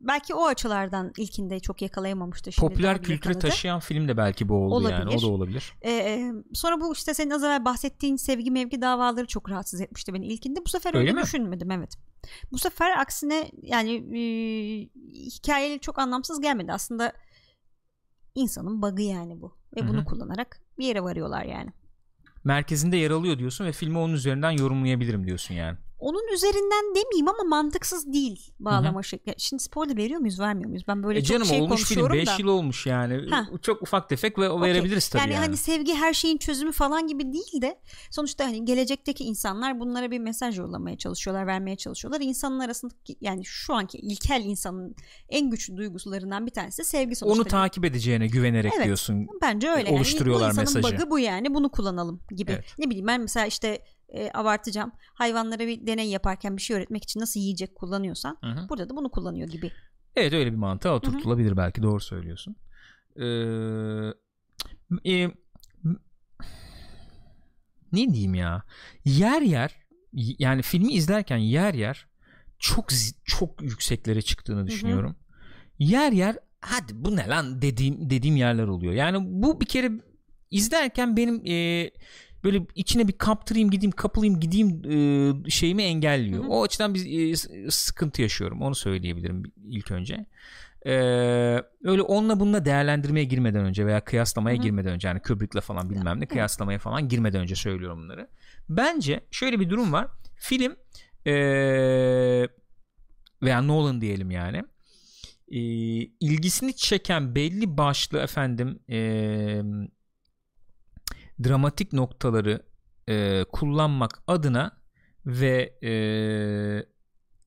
belki o açılardan ilkinde çok yakalayamamıştı şimdi Popüler kültüre yakaladı. taşıyan film de belki bu oldu yani. O Olabilir. da olabilir. Ee, sonra bu işte senin az evvel bahsettiğin sevgi mevgi davaları çok rahatsız etmişti beni ilkinde. Bu sefer Öyle öyle, mi? düşünmedim evet. Bu sefer aksine yani e, hikayeli çok anlamsız gelmedi. Aslında insanın bug'ı yani bu. Ve Hı hı. bunu kullanarak bir yere varıyorlar yani. Merkezinde yer alıyor diyorsun ve filmi onun üzerinden yorumlayabilirim diyorsun yani. Onun üzerinden demeyeyim ama mantıksız değil bağlama şekli. Şimdi spoiler veriyor muyuz vermiyor muyuz? Ben böyle E çok canım şey olmuş film konuşuyorum 5 da. yıl olmuş yani. Ha. Çok ufak tefek ve Okey. verebiliriz tabii yani, yani. hani sevgi her şeyin çözümü falan gibi değil de sonuçta hani gelecekteki insanlar bunlara bir mesaj yollamaya çalışıyorlar, vermeye çalışıyorlar. İnsanın arasındaki yani şu anki ilkel insanın en güçlü duygularından bir tanesi de sevgi sonuçta. Onu takip edeceğine güvenerek Evet. diyorsun. Bence öyle. Yani oluşturuyorlar bu insanın mesajı. bug'ı bu yani bunu kullanalım gibi. Evet. Ne bileyim ben mesela işte e, abartacağım. Hayvanlara bir deney yaparken bir şey öğretmek için nasıl yiyecek kullanıyorsan Hı hı. burada da bunu kullanıyor gibi. Evet öyle bir mantığa oturtulabilir belki doğru söylüyorsun. Ee, e, ne diyeyim ya? Yer yer yani filmi izlerken yer yer çok çok yükseklere çıktığını düşünüyorum. yer yer hadi bu ne lan dediğim dediğim yerler oluyor. Yani bu bir kere izlerken benim e, böyle içine bir kaptırayım gideyim kapılayım gideyim e, şeyimi engelliyor. Hı hı. O açıdan bir e, sıkıntı yaşıyorum. Onu söyleyebilirim ilk önce. Ee, öyle onunla bununla değerlendirmeye girmeden önce veya kıyaslamaya Hı-hı. girmeden önce yani Kubrick'le falan bilmem ne kıyaslamaya falan girmeden önce söylüyorum bunları. Bence şöyle bir durum var. Film ee, veya Nolan diyelim yani e, ilgisini çeken belli başlı efendim e, dramatik noktaları e, kullanmak adına ve e,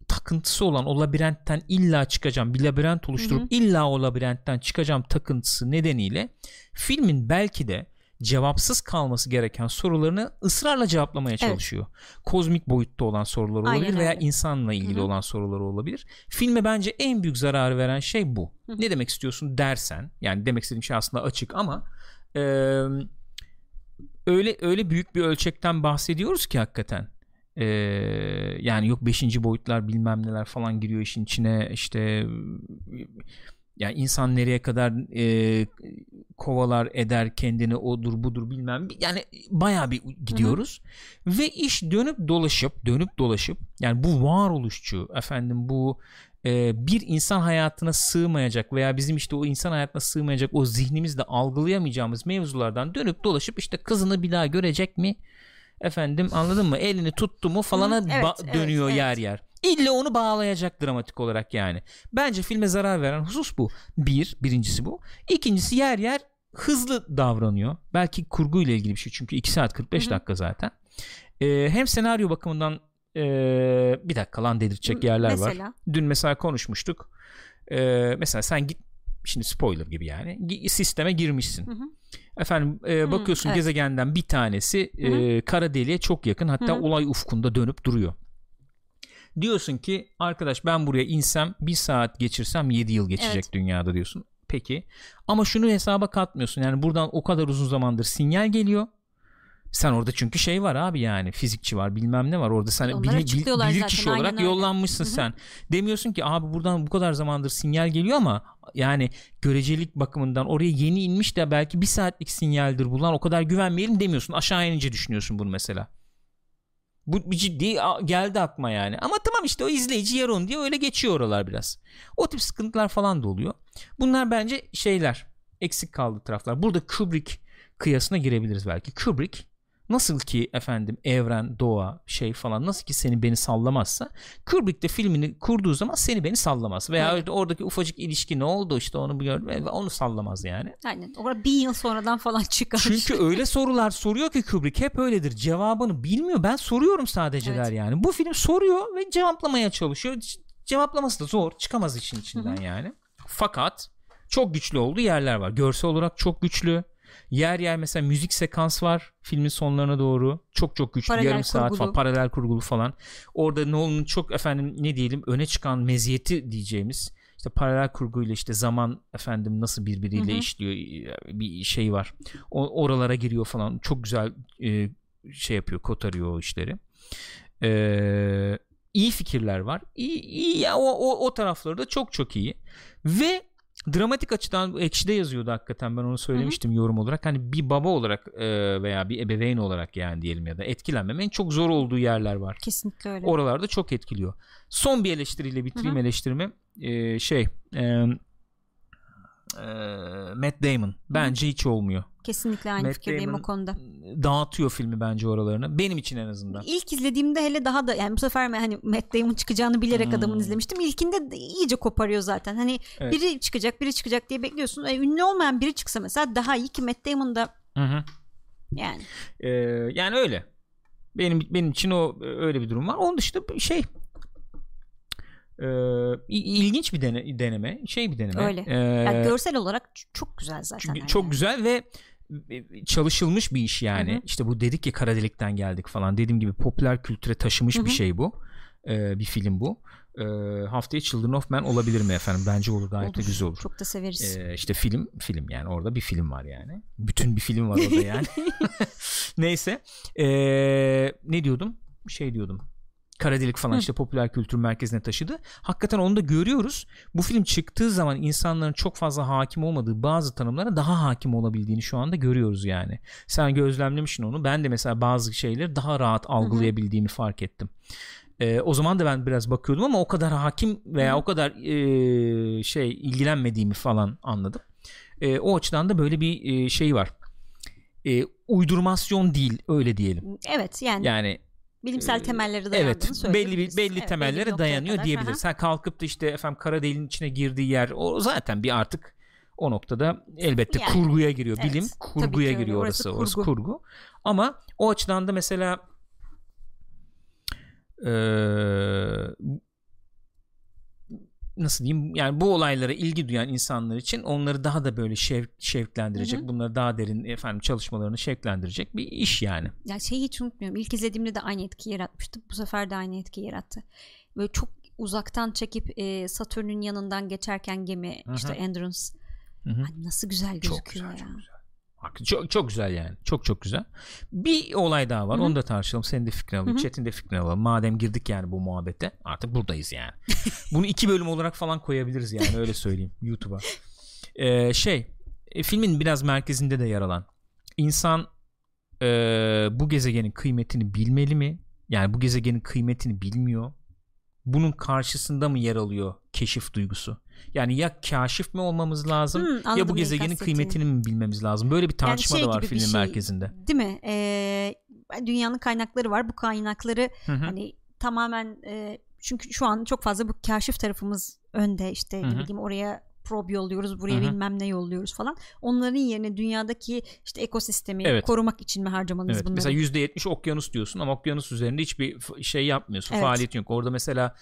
takıntısı olan o labirentten illa çıkacağım bir labirent oluşturup hı hı. illa o labirentten çıkacağım takıntısı nedeniyle filmin belki de cevapsız kalması gereken sorularını ısrarla cevaplamaya çalışıyor. Evet. Kozmik boyutta olan sorular olabilir Aynen veya öyle. insanla ilgili Hı-hı. olan sorular olabilir. Filme bence en büyük zararı veren şey bu. Hı-hı. Ne demek istiyorsun dersen yani demek istediğim şey aslında açık ama e, öyle öyle büyük bir ölçekten bahsediyoruz ki hakikaten. Ee, yani yok beşinci boyutlar bilmem neler falan giriyor işin içine işte yani insan nereye kadar e, kovalar eder kendini odur budur bilmem yani baya bir gidiyoruz hı hı. ve iş dönüp dolaşıp dönüp dolaşıp yani bu varoluşçu efendim bu e, bir insan hayatına sığmayacak veya bizim işte o insan hayatına sığmayacak o zihnimizde algılayamayacağımız mevzulardan dönüp dolaşıp işte kızını bir daha görecek mi efendim anladın mı elini tuttu mu falana evet, ba- dönüyor evet, yer evet. yer İlle onu bağlayacak dramatik olarak yani. Bence filme zarar veren husus bu. Bir, birincisi bu. İkincisi yer yer hızlı davranıyor. Belki kurgu ile ilgili bir şey çünkü 2 saat 45 Hı-hı. dakika zaten. Ee, hem senaryo bakımından e, bir dakika lan dedirtecek yerler mesela? var. Dün mesela konuşmuştuk. Ee, mesela sen git şimdi spoiler gibi yani sisteme girmişsin. Hı hı. Efendim e, bakıyorsun hı, evet. gezegenden bir tanesi hı hı. E, kara deliğe çok yakın hatta hı hı. olay ufkunda dönüp duruyor. Diyorsun ki arkadaş ben buraya insem bir saat geçirsem 7 yıl geçecek evet. dünyada diyorsun. Peki ama şunu hesaba katmıyorsun yani buradan o kadar uzun zamandır sinyal geliyor. Sen orada çünkü şey var abi yani fizikçi var bilmem ne var orada sen bil, bil, bilir kişi olarak Aynen yollanmışsın öyle. sen. Demiyorsun ki abi buradan bu kadar zamandır sinyal geliyor ama yani görecelik bakımından oraya yeni inmiş de belki bir saatlik sinyaldir bulan o kadar güvenmeyelim demiyorsun. Aşağı inince düşünüyorsun bunu mesela. Bu ciddi geldi aklıma yani. Ama tamam işte o izleyici yer onu diye öyle geçiyor oralar biraz. O tip sıkıntılar falan da oluyor. Bunlar bence şeyler eksik kaldı taraflar. Burada Kubrick kıyasına girebiliriz belki. Kubrick Nasıl ki efendim evren, doğa, şey falan nasıl ki seni beni sallamazsa Kubrick de filmini kurduğu zaman seni beni sallamaz. Veya evet. oradaki ufacık ilişki ne oldu işte onu bir onu sallamaz yani. Aynen. Orada bin yıl sonradan falan çıkar. Çünkü öyle sorular soruyor ki Kubrick hep öyledir. Cevabını bilmiyor. Ben soruyorum sadece evet. der yani. Bu film soruyor ve cevaplamaya çalışıyor. Cevaplaması da zor. Çıkamaz işin içinden Hı-hı. yani. Fakat çok güçlü olduğu yerler var. Görsel olarak çok güçlü Yer yer mesela müzik sekans var filmin sonlarına doğru. Çok çok güçlü paralel yarım saat kurgulu. falan paralel kurgulu falan. Orada Nolan'ın çok efendim ne diyelim öne çıkan meziyeti diyeceğimiz işte paralel kurguyla işte zaman efendim nasıl birbiriyle Hı-hı. işliyor bir şey var. O, oralara giriyor falan. Çok güzel e, şey yapıyor, kotarıyor o işleri. Ee, iyi fikirler var. İyi, iyi ya o, o o tarafları da çok çok iyi. Ve dramatik açıdan ekşide yazıyordu hakikaten ben onu söylemiştim Hı-hı. yorum olarak hani bir baba olarak e, veya bir ebeveyn olarak yani diyelim ya da etkilenmemenin çok zor olduğu yerler var. Kesinlikle öyle. Oralarda çok etkiliyor. Son bir eleştiriyle bitireyim Hı-hı. eleştirimi. E, şey e, e, Matt Damon bence Hı. hiç olmuyor. Kesinlikle aynı Matt fikirdeyim Damon o konuda. Dağıtıyor filmi bence oralarını. Benim için en azından. İlk izlediğimde hele daha da yani bu sefer hani Matt Damon çıkacağını bilerek hmm. adamın izlemiştim. İlkinde iyice koparıyor zaten. Hani evet. biri çıkacak, biri çıkacak diye bekliyorsun. E, ünlü olmayan biri çıksa mesela daha iyi ki Matt Damon da hı hı. yani. Ee, yani öyle. Benim benim için o öyle bir durum var. Onun dışında şey e, ilginç bir dene, deneme şey bir deneme öyle ee, yani görsel olarak çok güzel zaten çünkü çok güzel ve e, çalışılmış bir iş yani. Hı-hı. işte bu dedik ki kara delikten geldik falan. Dediğim gibi popüler kültüre taşımış Hı-hı. bir şey bu. Ee, bir film bu. Ee, haftaya Children of Men olabilir mi efendim? Bence olur. Gayet olur. de güzel olur. Çok da severiz. Ee, işte film film yani. Orada bir film var yani. Bütün bir film var orada yani. Neyse. Ee, ne diyordum? Şey diyordum kara delik falan Hı. işte popüler kültür merkezine taşıdı. Hakikaten onu da görüyoruz. Bu film çıktığı zaman insanların çok fazla hakim olmadığı bazı tanımlara daha hakim olabildiğini şu anda görüyoruz yani. Sen gözlemlemişsin onu. Ben de mesela bazı şeyleri daha rahat algılayabildiğimi fark ettim. Ee, o zaman da ben biraz bakıyordum ama o kadar hakim veya Hı. o kadar e, şey ilgilenmediğimi falan anladım. E, o açıdan da böyle bir e, şey var. E, uydurmasyon değil öyle diyelim. Evet yani, Yani bilimsel temelleri dayandığını evet belli bir söyleyebiliriz. belli Evet, belli bir temellere dayanıyor kadar. diyebiliriz. Sen kalkıp da işte efendim kara deliğin içine girdiği yer o zaten bir artık o noktada elbette Yani, kurguya giriyor. evet, Bilim kurguya öyle. giriyor Orası orası. Orası kurgu. kurgu. Ama o açıdan da mesela eee, nasıl diyeyim yani bu olaylara ilgi duyan insanlar için onları daha da böyle şevk, şevklendirecek Hı hı. bunları daha derin efendim çalışmalarını şevklendirecek bir iş yani. Ya şeyi hiç unutmuyorum. İlk izlediğimde de aynı etkiyi yaratmıştı. Bu sefer de aynı etkiyi yarattı. Böyle çok uzaktan çekip e, Satürn'ün yanından geçerken gemi Hı hı. işte Endurance Hı hı. Ay, nasıl güzel Çok gözüküyor güzel, ya. çok güzel. Çok, çok güzel yani. Çok çok güzel. Bir olay daha var. Hı hı. Onu da tartışalım. Senin de fikrini hı. Chat'in de fikrini alalım. Madem girdik yani bu muhabbete. Artık buradayız yani. Bunu iki bölüm olarak falan koyabiliriz yani. Öyle söyleyeyim. YouTube'a. Ee, şey. e, filmin biraz merkezinde de yer alan. İnsan e, bu gezegenin kıymetini bilmeli mi? Yani bu gezegenin kıymetini bilmiyor. Bunun karşısında mı yer alıyor keşif duygusu? Yani ya kaşif mi olmamız lazım Hmm, ya bu gezegenin kıymetini mi bilmemiz lazım? Böyle bir tartışma şey da var filmin şey. merkezinde. Değil mi? Ee, dünyanın kaynakları var. Bu kaynakları Hı hı. hani tamamen e, çünkü şu an çok fazla bu kaşif tarafımız önde işte Hı hı. ne bileyim oraya probe yolluyoruz buraya Hı hı. bilmem ne yolluyoruz falan. Onların yerine dünyadaki işte ekosistemi Evet. korumak için mi harcamalıyız Evet. bunları? Mesela %70 okyanus diyorsun ama okyanus üzerinde hiçbir şey yapmıyorsun. Evet. Faaliyet yok. Orada mesela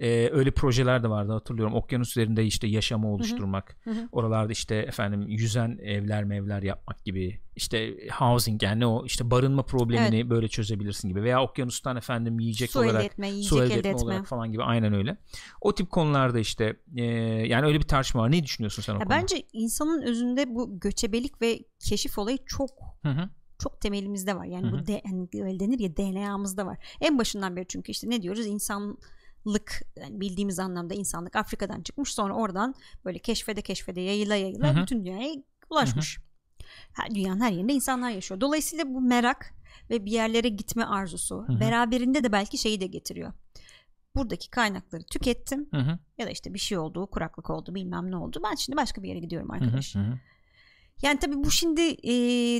e, öyle projeler de vardı hatırlıyorum. Okyanus üzerinde işte yaşamı oluşturmak. Hı hı. Oralarda işte efendim yüzen evler mevler yapmak gibi. İşte housing yani o işte barınma problemini böyle çözebilirsin gibi. Veya okyanustan efendim yiyecek su olarak elde etme, yiyecek su elde, etme, etme. olarak falan gibi aynen öyle. O tip konularda işte e, yani öyle bir tartışma var. Ne düşünüyorsun sen o Ya konuda? bence insanın özünde bu göçebelik ve keşif olayı çok Hı hı. çok temelimizde var. Yani Hı hı. bu de, hani denir ya DNA'mızda var. En başından beri çünkü işte ne diyoruz insanlık yani bildiğimiz anlamda insanlık Afrika'dan çıkmış sonra oradan böyle keşfede keşfede yayıla yayıla Hı hı. bütün dünyaya ulaşmış. Her, dünyanın her yerinde insanlar yaşıyor. Dolayısıyla bu merak ve bir yerlere gitme arzusu Hı hı. beraberinde de belki şeyi de getiriyor. Buradaki kaynakları tükettim Hı hı. ya da işte bir şey oldu, kuraklık oldu, bilmem ne oldu. Ben şimdi başka bir yere gidiyorum arkadaş. Hı hı. Yani tabii bu şimdi e,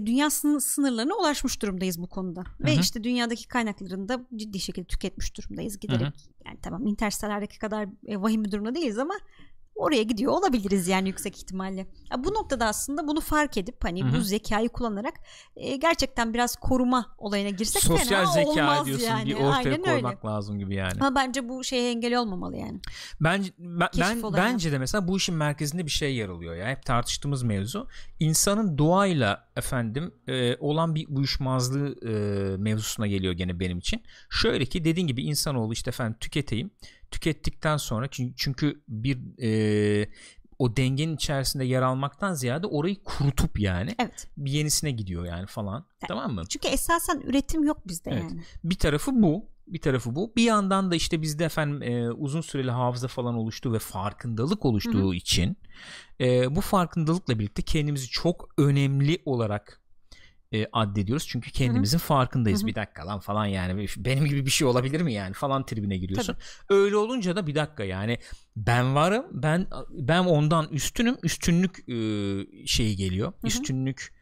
dünya sınır, sınırlarına ulaşmış durumdayız bu konuda. Ve Hı hı. işte dünyadaki kaynaklarını da ciddi şekilde tüketmiş durumdayız giderek. Yani tamam Interstellar'daki kadar e, vahim bir durumda değiliz ama oraya gidiyor olabiliriz yani yüksek ihtimalle. Ya bu noktada aslında bunu fark edip hani Hı hı. bu zekayı kullanarak e, gerçekten biraz koruma olayına girsek Sosyal fena zeka olmaz diyorsun yani. bir ortaya Aynen koymak öyle. lazım gibi yani. Ama bence bu şeye engel olmamalı yani. Bence ben, ben bence de mesela bu işin merkezinde bir şey yer alıyor ya. Hep tartıştığımız mevzu. İnsanın doğayla efendim e, olan bir uyuşmazlığı e, mevzusuna geliyor gene benim için. Şöyle ki dediğin gibi insanoğlu işte efendim tüketeyim. Tükettikten sonra çünkü, çünkü bir e, o dengenin içerisinde yer almaktan ziyade orayı kurutup yani Evet. bir yenisine gidiyor yani falan. Tamam mı? Çünkü esasen üretim yok bizde Evet. yani. Bir tarafı bu. Bir tarafı bu. Bir yandan da işte bizde efendim e, uzun süreli hafıza falan oluştuğu ve farkındalık oluştuğu için e, bu farkındalıkla birlikte kendimizi çok önemli olarak e, addediyoruz. Çünkü kendimizin farkındayız. Hı hı. Bir dakika lan falan yani benim gibi bir şey olabilir mi yani falan tribine giriyorsun. Öyle olunca da bir dakika yani ben varım. Ben ben ondan üstünüm. Üstünlük e, şeyi geliyor. hı. Üstünlük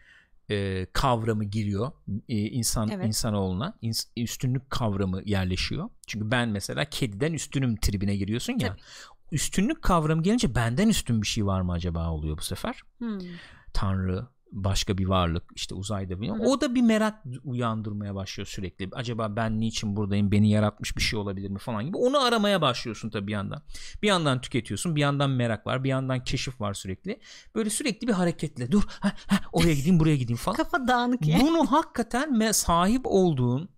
e, kavramı giriyor e, insan Evet. insanoğluna İns- üstünlük kavramı yerleşiyor. Çünkü ben mesela kediden üstünüm tribine giriyorsun ya. Tabii. Üstünlük kavramı gelince benden üstün bir şey var mı acaba oluyor bu sefer? Hmm. Tanrı, başka bir varlık, işte uzayda bir. O da bir merak uyandırmaya başlıyor sürekli. Acaba ben niçin buradayım? Beni yaratmış bir şey olabilir mi falan gibi. Onu aramaya başlıyorsun tabii bir yandan. Bir yandan tüketiyorsun, bir yandan merak var, bir yandan keşif var sürekli. Böyle sürekli bir hareketle dur, ha, ha, oraya gideyim, buraya gideyim falan. Kafa dağınık yani. Bunu hakikaten sahip olduğun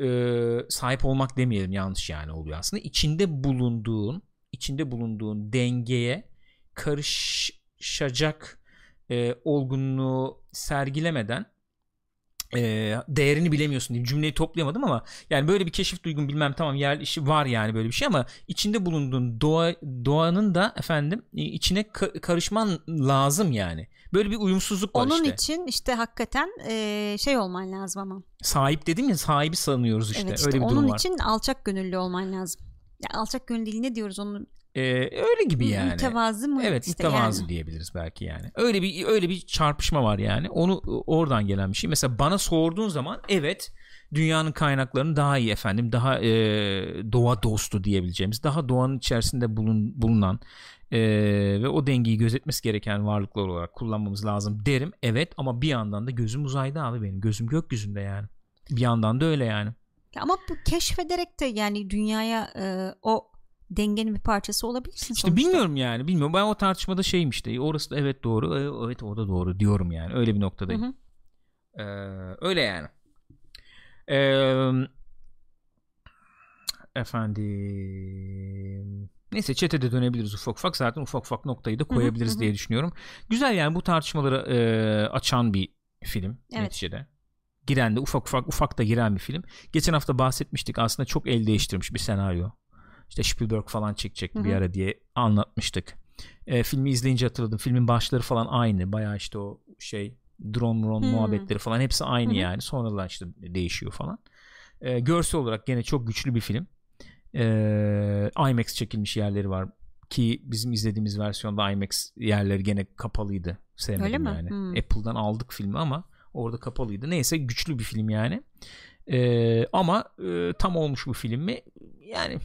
e, sahip olmak demeyelim yanlış yani oluyor aslında. İçinde bulunduğun içinde bulunduğun dengeye karışacak e, olgunluğu sergilemeden e, değerini bilemiyorsun diye cümleyi toplayamadım ama yani böyle bir keşif duygun bilmem tamam yer işi var yani böyle bir şey ama içinde bulunduğun doğa doğanın da efendim e, içine ka- karışman lazım yani. Böyle bir uyumsuzluk var Onun işte. için işte hakikaten e, şey olman lazım ama. Sahip dedim ya sahibi sanıyoruz işte. evet işte Öyle bir durum onun var. için alçak gönüllü olman lazım. Ya alçak gönüllü ne diyoruz onun? Ee, öyle gibi yani. Mütevazı mı? Evet işte mütevazı yani. diyebiliriz belki yani. Öyle bir öyle bir çarpışma var yani. Onu oradan gelen bir şey. Mesela bana sorduğun zaman evet dünyanın kaynaklarını daha iyi efendim daha e, doğa dostu diyebileceğimiz daha doğanın içerisinde bulun, bulunan e, ve o dengeyi gözetmesi gereken varlıklar olarak kullanmamız lazım derim. Evet ama bir yandan da gözüm uzayda abi benim gözüm gökyüzünde yani. Bir yandan da öyle yani. Ya Ama bu keşfederek de yani dünyaya e, o dengenin bir parçası olabilirsin İşte sonuçta. bilmiyorum yani bilmiyorum ben o tartışmada şeyim işte orası da evet doğru e, evet o da doğru diyorum yani öyle bir noktadayım. Hı hı. Ee, öyle yani. Ee, efendim neyse çetede dönebiliriz ufak ufak zaten ufak ufak noktayı da hı, koyabiliriz hı hı. diye düşünüyorum. Güzel yani bu tartışmaları e, açan bir film Evet. neticede. Giren de ufak ufak ufak da giren bir film. Geçen hafta bahsetmiştik aslında çok el değiştirmiş bir senaryo. İşte Spielberg falan çekecekti Hı bir ara diye anlatmıştık. E, filmi izleyince hatırladım. Filmin başları falan aynı. Bayağı işte o şey drone drone Hmm. muhabbetleri falan hepsi aynı hı. yani. Sonradan işte değişiyor falan. E, görsel olarak gene çok güçlü bir film. E, IMAX çekilmiş yerleri var ki bizim izlediğimiz versiyonda IMAX yerleri gene kapalıydı. Sevmedim Öyle mi? yani. Hmm. Apple'dan aldık filmi ama orada kapalıydı. Neyse güçlü bir film yani. E, ama e, tam olmuş bu film mi? Yani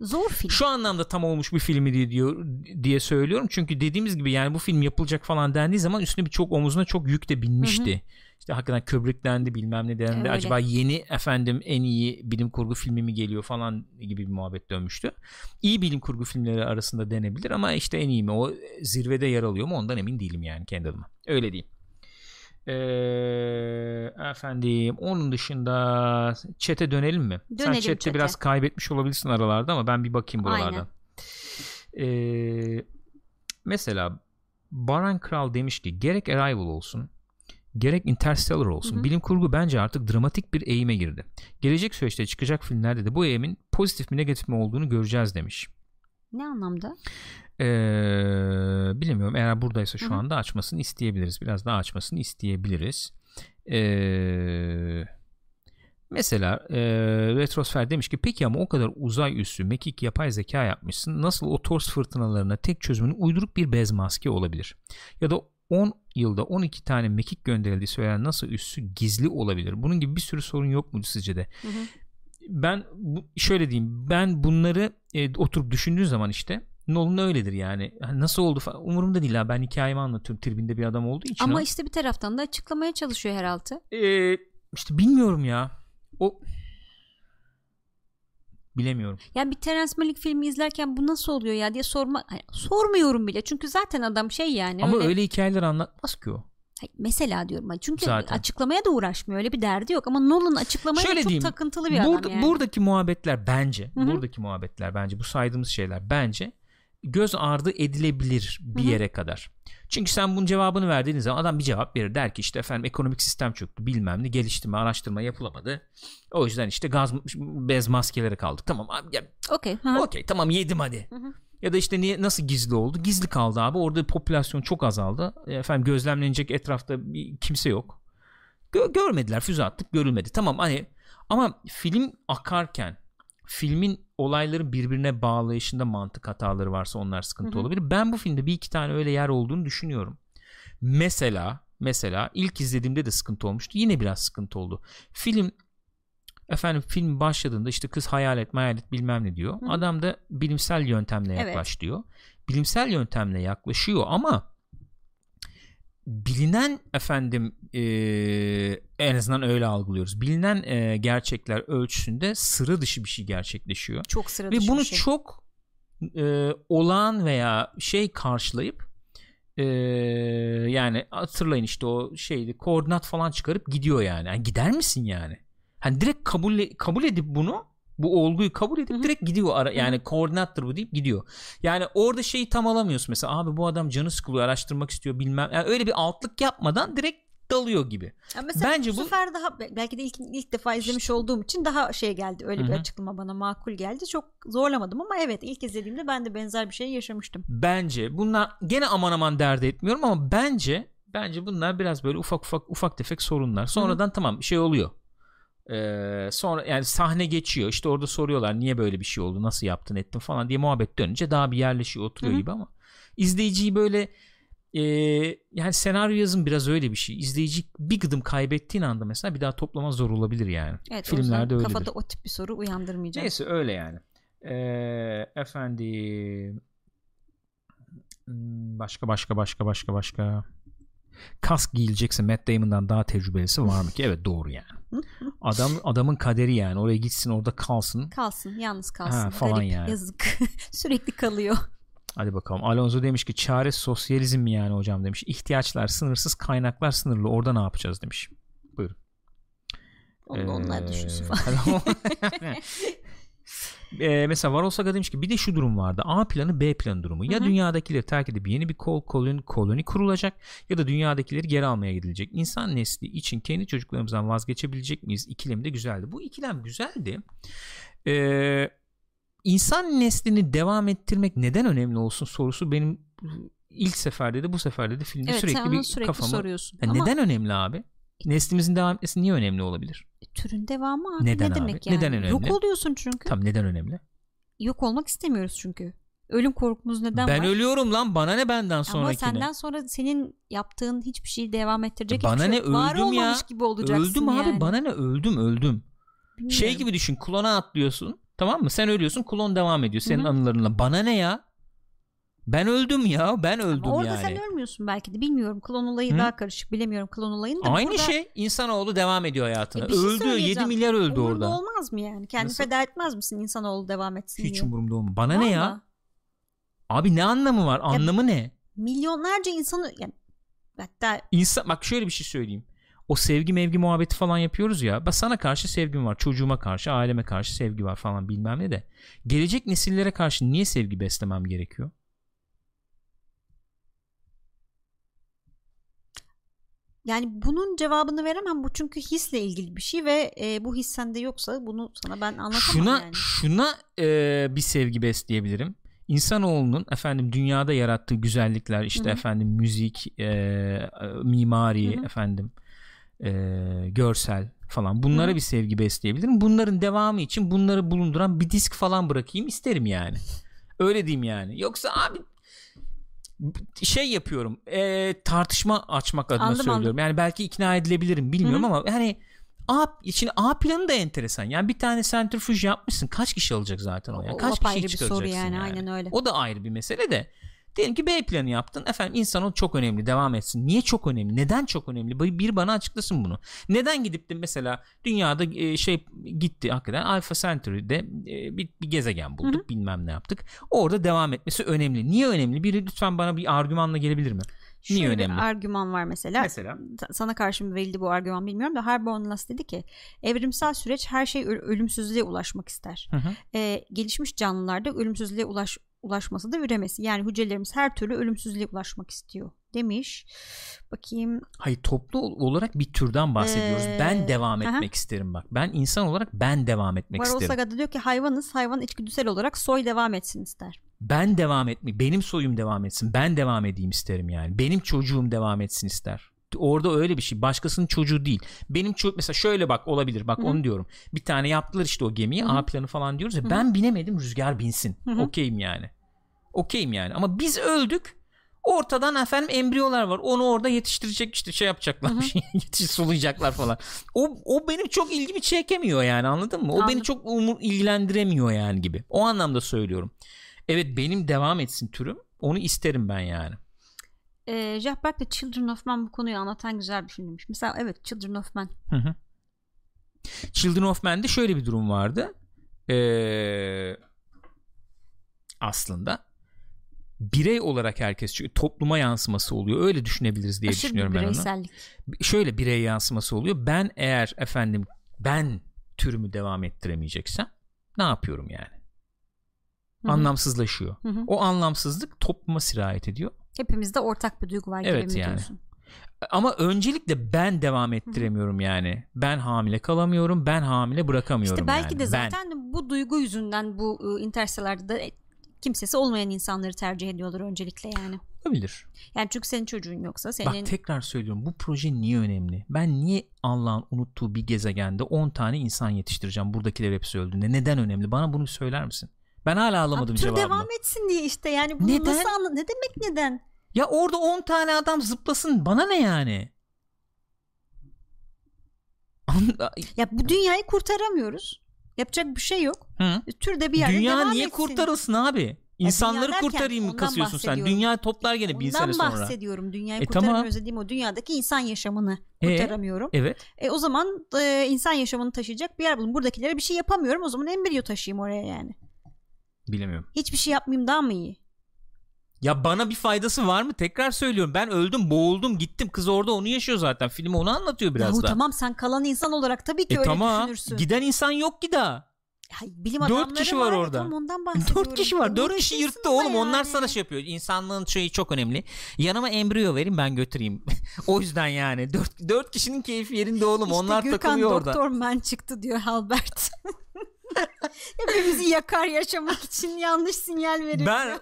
Zor film. şu anlamda tam olmuş bir filmi diye diyor diye söylüyorum. Çünkü dediğimiz gibi yani bu film yapılacak falan dendiği zaman üstüne birçok omuzuna çok yük de binmişti. İşte hakikaten Kubrick'lendi bilmem ne dendi. Acaba yeni efendim en iyi bilim kurgu filmi mi geliyor falan gibi bir muhabbet dönmüştü. İyi bilim kurgu filmleri arasında denebilir ama işte en iyi mi o zirvede yer alıyor mu ondan emin değilim yani kendi adıma. Öyle diyeyim. Ee, efendim onun dışında çete dönelim mi? Sen Dönelim chatte chat'e. biraz kaybetmiş olabilirsin aralarda ama ben bir bakayım Aynen. buralardan. Ee, mesela Baran Kral demiş ki gerek Arrival olsun gerek Interstellar olsun Hı hı. bilim kurgu bence artık dramatik bir eğime girdi. Gelecek süreçte çıkacak filmlerde de bu eğimin pozitif mi negatif mi olduğunu göreceğiz demiş. Ne anlamda? Ee, bilemiyorum eğer buradaysa şu Hı hı. anda açmasını isteyebiliriz. Biraz daha açmasını isteyebiliriz. Ee, mesela e, Retrosfer demiş ki peki ama o kadar uzay üssü mekik yapay zeka yapmışsın. Nasıl o tors fırtınalarına tek çözümünün uyduruk bir bez maske olabilir? Ya da 10 yılda 12 tane mekik gönderildiği söylenen nasıl üssü gizli olabilir? Bunun gibi bir sürü sorun yok mu sizce de? Hı hı. Ben bu, şöyle diyeyim ben bunları e, oturup düşündüğün zaman işte Nolan öyledir yani Hani nasıl oldu falan umurumda değil ha ben hikayemi anlatıyorum tribinde bir adam olduğu için Ama ama işte bir taraftan da açıklamaya çalışıyor herhalde. e, işte bilmiyorum ya o bilemiyorum Yani bir Terence Malick filmi izlerken bu nasıl oluyor ya diye sorma Hayır, sormuyorum bile. Çünkü zaten adam şey yani ama öyle, öyle hikayeler anlatmaz ki o mesela diyorum. Çünkü Zaten. açıklamaya da uğraşmıyor. Öyle bir derdi yok ama Nolan açıklamaya Şöyle çok diyeyim, takıntılı bir Burada, adam yani. buradaki muhabbetler bence Hı hı. buradaki muhabbetler bence bu saydığımız şeyler bence göz ardı edilebilir bir Hı hı. yere kadar. Çünkü sen bunun cevabını verdiğin zaman adam bir cevap verir. Der ki işte efendim ekonomik sistem çöktü bilmem ne geliştirme araştırma yapılamadı. O yüzden işte gaz bez maskeleri kaldık. Tamam abi Okey. okey tamam yedim hadi. Hı hı. Ya da işte niye nasıl gizli oldu? Gizli kaldı abi. Orada popülasyon çok azaldı. E, Efendim gözlemlenecek etrafta bir kimse yok. Gö- görmediler. Füze attık görülmedi. Tamam hani ama film akarken filmin olayların birbirine bağlayışında mantık hataları varsa onlar sıkıntı Hı hı. olabilir. Ben bu filmde bir iki tane öyle yer olduğunu düşünüyorum. Mesela mesela ilk izlediğimde de sıkıntı olmuştu. Yine biraz sıkıntı oldu. Film efendim film başladığında işte kız hayalet hayalet bilmem ne diyor. Hı. Adam da bilimsel yöntemle Evet. yaklaş diyor. Bilimsel yöntemle yaklaşıyor ama bilinen efendim eee, en azından öyle algılıyoruz. Bilinen eee, gerçekler ölçüsünde sıra dışı bir şey gerçekleşiyor. Çok sıra Ve dışı bunu bir şey. çok eee, olağan veya şey karşılayıp eee, yani hatırlayın işte o şeydi koordinat falan çıkarıp gidiyor yani. yani gider misin yani? Hani direkt kabul kabul edip bunu bu olguyu kabul edip Hı hı. direkt gidiyor ara, yani koordinattır bu deyip gidiyor. Yani orada şeyi tam alamıyorsun mesela abi bu adam canı sıkılıyor araştırmak istiyor bilmem yani öyle bir altlık yapmadan direkt dalıyor gibi. Ya mesela Bence bu bu- sefer daha belki de ilk ilk defa izlemiş olduğum için daha şey geldi. Öyle bir Hı hı. açıklama bana makul geldi. Çok zorlamadım ama evet ilk izlediğimde ben de benzer bir şey yaşamıştım. Bence bunlar gene aman aman dert etmiyorum ama bence bence bunlar biraz böyle ufak ufak ufak tefek sorunlar. Sonradan tamam bir şey oluyor. Ee, sonra yani sahne geçiyor. İşte orada soruyorlar niye böyle bir şey oldu, nasıl yaptın, ettin falan diye muhabbet dönünce daha bir yerleşiyor, oturuyor Hı hı. gibi ama izleyiciyi böyle e, yani senaryo yazın biraz öyle bir şey. İzleyici bir gıdım kaybettiğin anda mesela bir daha toplama zor olabilir yani. Evet Filmlerde öyledir. kafada o tip bir soru uyandırmayacağım. Neyse öyle yani. Ee, efendim Hmm, başka başka başka başka başka kask giyilecekse Matt Damon'dan daha tecrübelisi var mı ki? Evet doğru yani. Adam adamın kaderi yani. Oraya gitsin orada kalsın. Kalsın yalnız kalsın. Ha, falan Garip, yani. Yazık. Sürekli kalıyor. Hadi bakalım. Alonso demiş ki çare sosyalizm mi yani hocam demiş. İhtiyaçlar sınırsız kaynaklar sınırlı. Orada ne yapacağız demiş. Buyurun. Onu da onlar Ee, düşünsün falan. Ee, mesela Varol Saga demiş ki bir de şu durum vardı. A planı B planı durumu. Ya Hı hı. dünyadakileri terk edip yeni bir kol koloni, koloni kurulacak ya da dünyadakileri geri almaya gidilecek. İnsan nesli için kendi çocuklarımızdan vazgeçebilecek miyiz? İkilemi de güzeldi. Bu ikilem güzeldi. Ee, insan neslini devam ettirmek neden önemli olsun sorusu benim ilk seferde de bu seferde de filmde evet sürekli bir sürekli kafamı soruyorsun. Ya Ama neden önemli abi? Neslimizin devam etmesi niye önemli olabilir? türün devamı abi. Neden ne abi? demek yani? Neden önemli? Yok oluyorsun çünkü. Tam neden önemli? Yok olmak istemiyoruz çünkü. Ölüm korkumuz neden ben var? ölüyorum lan bana ne benden Ama sonrakine. senden sonra senin yaptığın hiçbir şeyi devam ettirecek Bana hiçbir şey ne. Var öldüm ya. olmamış gibi olacaksın öldüm abi yani. bana ne öldüm öldüm. Bilmiyorum. Şey gibi düşün klona atlıyorsun tamam mı? Sen ölüyorsun klon devam ediyor senin Hı hı. anılarınla. Bana ne ya? Ben öldüm ya ben öldüm Ama orada yani. sen ölmüyorsun belki de bilmiyorum. Klon olayı Hı? daha karışık bilemiyorum klon olayını da. Aynı burada şey insanoğlu devam ediyor hayatına. E, şey öldü 7 söyleyeceğim. milyar öldü umurunda orada. olmaz mı yani? Kendini Nasıl? feda etmez misin insanoğlu devam etsin Hiç diye? umurumda olmuyor. Bana ne ya? Vallahi. Abi ne anlamı var? Anlamı ne? Milyonlarca insanı yani hatta İnsan bak şöyle bir şey söyleyeyim. O sevgi mevgi muhabbeti falan yapıyoruz ya. Bak sana karşı sevgim var. Çocuğuma karşı, aileme karşı sevgi var falan bilmem ne de. Gelecek nesillere karşı niye sevgi beslemem gerekiyor? Yani bunun cevabını veremem bu çünkü hisle ilgili bir şey ve e, bu his sende yoksa bunu sana ben anlatamam şuna yani. şuna e, bir sevgi besleyebilirim. İnsanoğlunun efendim dünyada yarattığı güzellikler işte Hı hı. efendim müzik, e, e, mimari Hı hı. efendim e, görsel falan bunlara Hı hı. bir sevgi besleyebilirim. Bunların devamı için bunları bulunduran bir disk falan bırakayım isterim yani. Öyle diyeyim yani. Yoksa abi şey yapıyorum e, tartışma açmak adına Anladım, söylüyorum. anladım. Yani belki ikna edilebilirim bilmiyorum Hı hı. ama yani A, şimdi A planı da enteresan. Yani bir tane centrifuge yapmışsın. Kaç kişi alacak zaten o ya? O Kaç kişiyi bir çıkaracaksın soru yani, yani? aynen öyle. O da ayrı bir mesele de. Diyelim ki B planı yaptın. Efendim insan çok önemli. Devam etsin. Niye çok önemli? Neden çok önemli? Bir- Bir bana açıklasın bunu. Neden gidip de mesela dünyada e, şey gitti hakikaten Alpha Centauri'de e, bir, bir gezegen bulduk. Bilmem ne yaptık. Orada devam etmesi önemli. Niye önemli? Biri lütfen bana bir argümanla gelebilir mi? Niye Şöyle bir önemli? argüman var mesela. Mesela sana karşı mı verildi bu argüman bilmiyorum da Harborn Lass dedi ki evrimsel süreç her şey ölümsüzlüğe ulaşmak ister. Hı hı. Ee, gelişmiş canlılarda ölümsüzlüğe ulaş ulaşması da üremesi. Yani hücrelerimiz her türlü ölümsüzlüğe ulaşmak istiyor demiş. Bakayım. Hayır toplu ol- olarak bir türden bahsediyoruz. Ee, ben devam aha. etmek isterim bak. Ben insan olarak ben devam etmek Varol isterim. Saga'da diyor ki hayvanız hayvan içgüdüsel olarak soy devam etsin ister. Ben devam etmek, benim soyum devam etsin. Ben devam edeyim isterim yani. Benim çocuğum devam etsin ister. Orada öyle bir şey. Başkasının çocuğu değil. Benim çocuk mesela şöyle bak olabilir. Bak Hı hı. onu diyorum. Bir tane yaptılar işte o gemiyi. Hı hı. A planı falan diyoruz ya. Hı hı. Ben binemedim Rüzgar binsin. Okeyim yani. Okeyim yani. Ama biz öldük. Ortadan efendim embriyolar var. Onu orada yetiştirecek işte şey yapacaklar. Yetiş sulayacaklar falan. O, o benim çok ilgimi çekemiyor yani anladın mı? O beni Anladım. çok umur, ilgilendiremiyor yani gibi. O anlamda söylüyorum. Evet benim devam etsin türüm. Onu isterim ben yani. Ee, Jeff Beck de Children of Men bu konuyu anlatan güzel bir filmmiş. Mesela evet Children of Men. Hı hı. Children of Men'de şöyle bir durum vardı. Ee, aslında birey olarak herkes çünkü topluma yansıması oluyor. Öyle düşünebiliriz diye Aşırı düşünüyorum ben onu. Şöyle birey yansıması oluyor. Ben eğer efendim ben türümü devam ettiremeyeceksem ne yapıyorum yani? Hı hı. Anlamsızlaşıyor. Hı hı. O anlamsızlık topluma sirayet ediyor. Hepimizde ortak bir duygu var gibi Evet mi yani. diyorsun? Ama öncelikle ben devam ettiremiyorum yani. Ben hamile kalamıyorum. Ben hamile bırakamıyorum İşte belki yani. de Ben. zaten bu duygu yüzünden bu ıı, Interstellar'da da kimsesi olmayan insanları tercih ediyorlar öncelikle yani. Olabilir. Yani çünkü senin çocuğun yoksa senin Bak tekrar söylüyorum bu proje niye önemli? Ben niye Allah'ın unuttuğu bir gezegende 10 tane insan yetiştireceğim buradakiler hepsi öldüğünde? Neden önemli? Bana bunu söyler misin? Ben hala alamadım Abi, cevabını. devam etsin diye işte yani bunu Neden? nasıl anla ne demek neden? Ya orada 10 tane adam zıplasın bana ne yani? An- Ya bu dünyayı kurtaramıyoruz. Yapacak bir şey yok. Hı? Türde bir yerde Dünya devam niye etsin. kurtarılsın abi? İnsanları kurtarayım mı ondan kasıyorsun sen? Dünya toplar gene bin Ondan sene sonra. bahsediyorum. Dünyayı E, kurtaramıyoruz tamam. dediğim o dünyadaki insan yaşamını E, kurtaramıyorum. Evet. E, o zaman e, insan yaşamını taşıyacak bir yer bulun. Buradakilere bir şey yapamıyorum. O zaman embriyo taşıyayım oraya yani. Bilemiyorum. Hiçbir şey yapmayayım daha mı iyi? Ya bana bir faydası var mı? Tekrar söylüyorum. Ben öldüm, boğuldum, gittim. Kız orada onu yaşıyor zaten. Film onu anlatıyor biraz Yahu da. tamam sen kalan insan olarak tabii ki E öyle tamam. düşünürsün. Giden insan yok ki daha. Ay, bilim Dört kişi var var, orada. Ondan bahsediyorum. Dört kişi var. Dört kişi yırttı oğlum. Onlar yani. sana şey yapıyor. İnsanlığın şeyi çok önemli. Yanıma embriyo verin ben götüreyim. o yüzden yani. Dört, dört kişinin keyfi yerinde oğlum. İşte Onlar Gürkan takılıyor orada. Doktor Man çıktı diyor Albert. Hepimizi yakar yaşamak için yanlış sinyal veriyor. Ben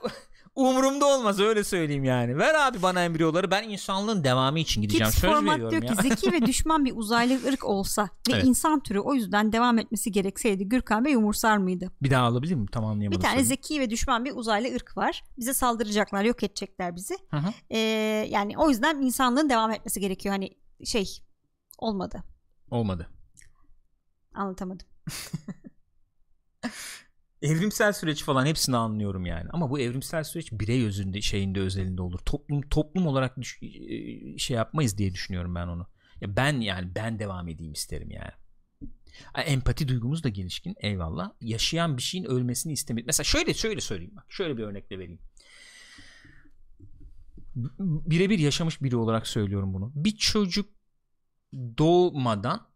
umurumda olmaz öyle söyleyeyim yani. Ver abi bana embriyoları. Ben insanlığın devamı için gideceğim. Tips Söz format veriyorum diyor ya. ki zeki ve düşman bir uzaylı ırk olsa ve Evet. insan türü o yüzden devam etmesi gerekseydi Gürkan Bey umursar mıydı? Bir daha alabilir miyim? Tam anlayamadım. Bir tane soruyu. zeki ve düşman bir uzaylı ırk var. Bize saldıracaklar, yok edecekler bizi. Hı hı. Ee, yani o yüzden insanlığın devam etmesi gerekiyor. Hani şey olmadı. Olmadı. Anlatamadım. Evrimsel süreç falan hepsini anlıyorum yani. Ama bu evrimsel süreç birey özünde şeyinde özelinde olur. Toplum toplum olarak düş- e, şey yapmayız diye düşünüyorum ben onu. Ya ben yani ben devam edeyim isterim yani. Empati duygumuz da gelişkin eyvallah. Yaşayan bir şeyin ölmesini istemek. Mesela şöyle şöyle söyleyeyim bak. Şöyle bir örnekle vereyim. Birebir yaşamış biri olarak söylüyorum bunu. Bir çocuk doğmadan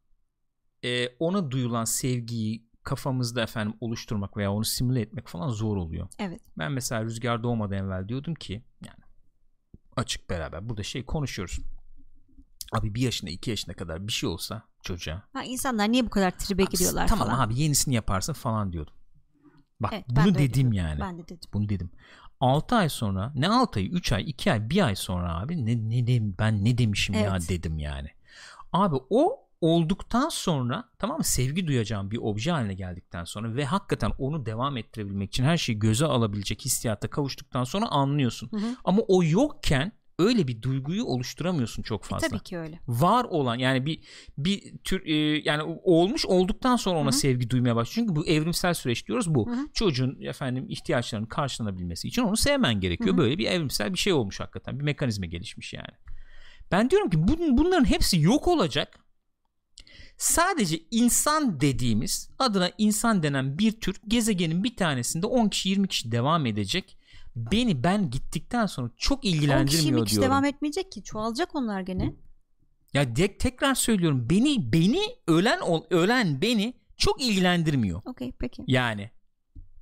e, ona duyulan sevgiyi kafamızda efendim oluşturmak veya onu simüle etmek falan zor oluyor. Evet. Ben mesela Rüzgar doğmadan evvel diyordum ki yani açık beraber burada şey konuşuyoruz. Abi bir yaşında iki yaşına kadar bir şey olsa çocuğa. Ha, insanlar niye bu kadar tribe Abi, giriyorlar tamam falan. abi yenisini yaparsın falan diyordum. Bak Evet, bunu de dedim yani. Ben de dedim. Bunu dedim. 6 ay sonra ne 6 ay 3 ay 2 ay 1 ay sonra abi ne, ne de, ben ne demişim ya Evet. dedim yani. Abi o olduktan sonra tamam mı sevgi duyacağım bir obje haline geldikten sonra ve hakikaten onu devam ettirebilmek için her şeyi göze alabilecek hissiyata kavuştuktan sonra anlıyorsun. Hı hı. Ama o yokken öyle bir duyguyu oluşturamıyorsun çok E, fazla tabii ki öyle. var olan yani bir bir tür e, yani olmuş olduktan sonra ona Hı hı. sevgi duymaya başlıyor. Çünkü bu evrimsel süreç diyoruz bu. Hı hı. Çocuğun efendim ihtiyaçlarının karşılanabilmesi için onu sevmen gerekiyor. Hı hı. Böyle bir evrimsel bir şey olmuş hakikaten. Bir mekanizma gelişmiş yani. Ben diyorum ki bun, bunların hepsi yok olacak. Sadece insan dediğimiz adına insan denen bir tür gezegenin bir tanesinde 10 kişi 20 kişi devam edecek. Beni ben gittikten sonra çok 10 kişi ilgilendirmiyor 20 kişi diyorum. devam etmeyecek ki. Çoğalacak onlar gene. Ya de- tekrar söylüyorum beni beni ölen ölen beni çok ilgilendirmiyor. Okey peki. Yani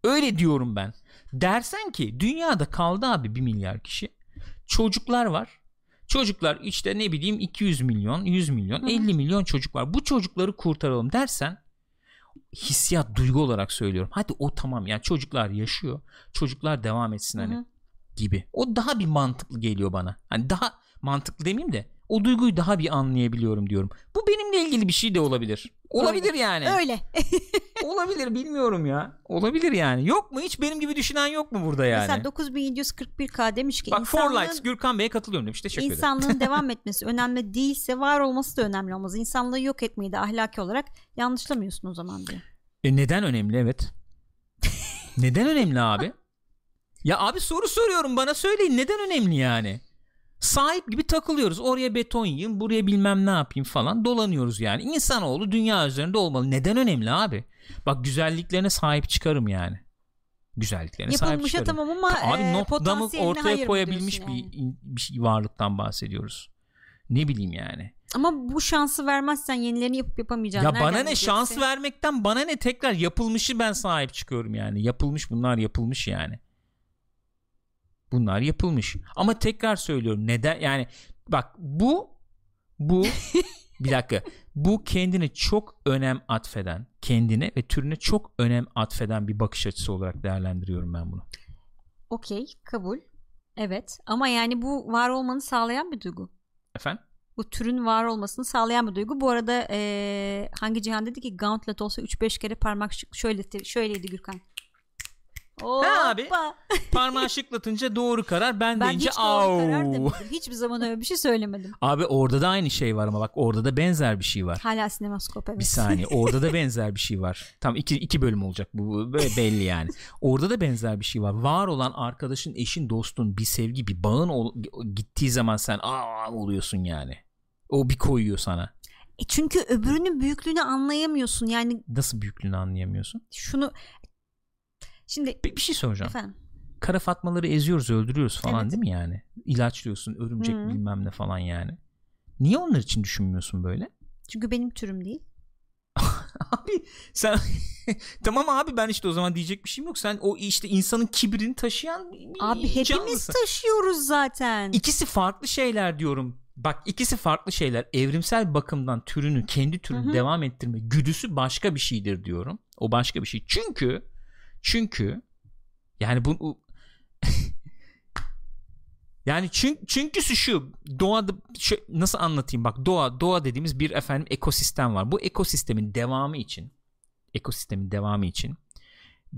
öyle diyorum ben. Dersen ki dünyada kaldı abi 1 milyar kişi. Çocuklar var. Çocuklar işte ne bileyim 200 milyon, 100 milyon, Hı hı. 50 milyon çocuk var. Bu çocukları kurtaralım dersen hissiyat duygu olarak söylüyorum. Hadi o tamam yani çocuklar yaşıyor. Çocuklar devam etsin hani Hı hı. gibi. O daha bir mantıklı geliyor bana. Hani daha mantıklı demeyeyim de o duyguyu daha bir anlayabiliyorum diyorum. Bu benimle ilgili bir şey de olabilir. Olabilir yani. Öyle. Olabilir bilmiyorum ya. Olabilir yani. Yok mu hiç benim gibi düşünen yok mu burada yani? Mesela 9741K demiş ki Bak insanlığın, Likes Gürkan Bey'e katılıyorum demiş. Teşekkür ederim. insanlığın devam etmesi önemli değilse var olması da önemli olmaz. İnsanlığı yok etmeyi de ahlaki olarak yanlışlamıyorsun o zaman diyor. E neden önemli evet. neden önemli abi? Ya abi soru soruyorum bana söyleyin neden önemli yani? Sahip gibi takılıyoruz. Oraya beton yiyeyim, buraya bilmem ne yapayım falan dolanıyoruz yani. İnsanoğlu dünya üzerinde olmalı. Neden önemli abi? Bak güzelliklerine sahip çıkarım yani. Güzelliklerine sahip Yapılmışa çıkarım. tamam ama Abi e, potansiyeline ortaya hayır mı koyabilmiş diyorsun bir, yani? bir şey- varlıktan bahsediyoruz. Ne bileyim yani. Ama bu şansı vermezsen yenilerini yapıp yapamayacaksın. Ya Nereden bana ne bileceksin? şans vermekten bana ne tekrar yapılmışı ben sahip çıkıyorum yani. Yapılmış bunlar yapılmış yani. Bunlar yapılmış. Ama tekrar söylüyorum neden yani bak bu bu bir dakika bu kendine çok önem atfeden kendine ve türüne çok önem atfeden bir bakış açısı olarak değerlendiriyorum ben bunu. Okey kabul. Evet ama yani bu var olmanı sağlayan bir duygu. Efendim? Bu türün var olmasını sağlayan bir duygu. Bu arada ee, hangi cihan dedi ki Gauntlet olsa 3-5 kere parmak şöyle şöyleydi Gürkan. Ha abi parmağı şıklatınca doğru karar ben, ben deyince hiç doğru karar demedim. Hiçbir zaman öyle bir şey söylemedim. Abi orada da aynı şey var ama bak orada da benzer bir şey var. Hala sinemaskop evet. Bir saniye orada da benzer bir şey var. Tam iki, iki bölüm olacak bu böyle belli yani. Orada da benzer bir şey var. Var olan arkadaşın, eşin, dostun bir sevgi, bir bağın ol, gittiği zaman sen aa oluyorsun yani. O bir koyuyor sana. E çünkü öbürünün büyüklüğünü anlayamıyorsun yani. Nasıl büyüklüğünü anlayamıyorsun? Şunu Şimdi bir, bir şey soracağım. Efendim? Kara fatmaları eziyoruz, öldürüyoruz falan Evet. değil mi yani? İlaçlıyorsun, örümcek Hı. bilmem ne falan yani. Niye onlar için düşünmüyorsun böyle? Çünkü benim türüm değil. Abi sen tamam abi ben işte o zaman diyecek bir şeyim yok. Sen o işte insanın kibrini taşıyan Abi hepimiz canlısın. taşıyoruz zaten. İkisi farklı şeyler diyorum. Bak ikisi farklı şeyler. Evrimsel bakımdan türünü, kendi türünü Hı hı. devam ettirme güdüsü başka bir şeydir diyorum. O başka bir şey. Çünkü çünkü yani bu yani çünkü çünküsü şu doğada şu, nasıl anlatayım bak doğa doğa dediğimiz bir efendim ekosistem var. Bu ekosistemin devamı için ekosistemin devamı için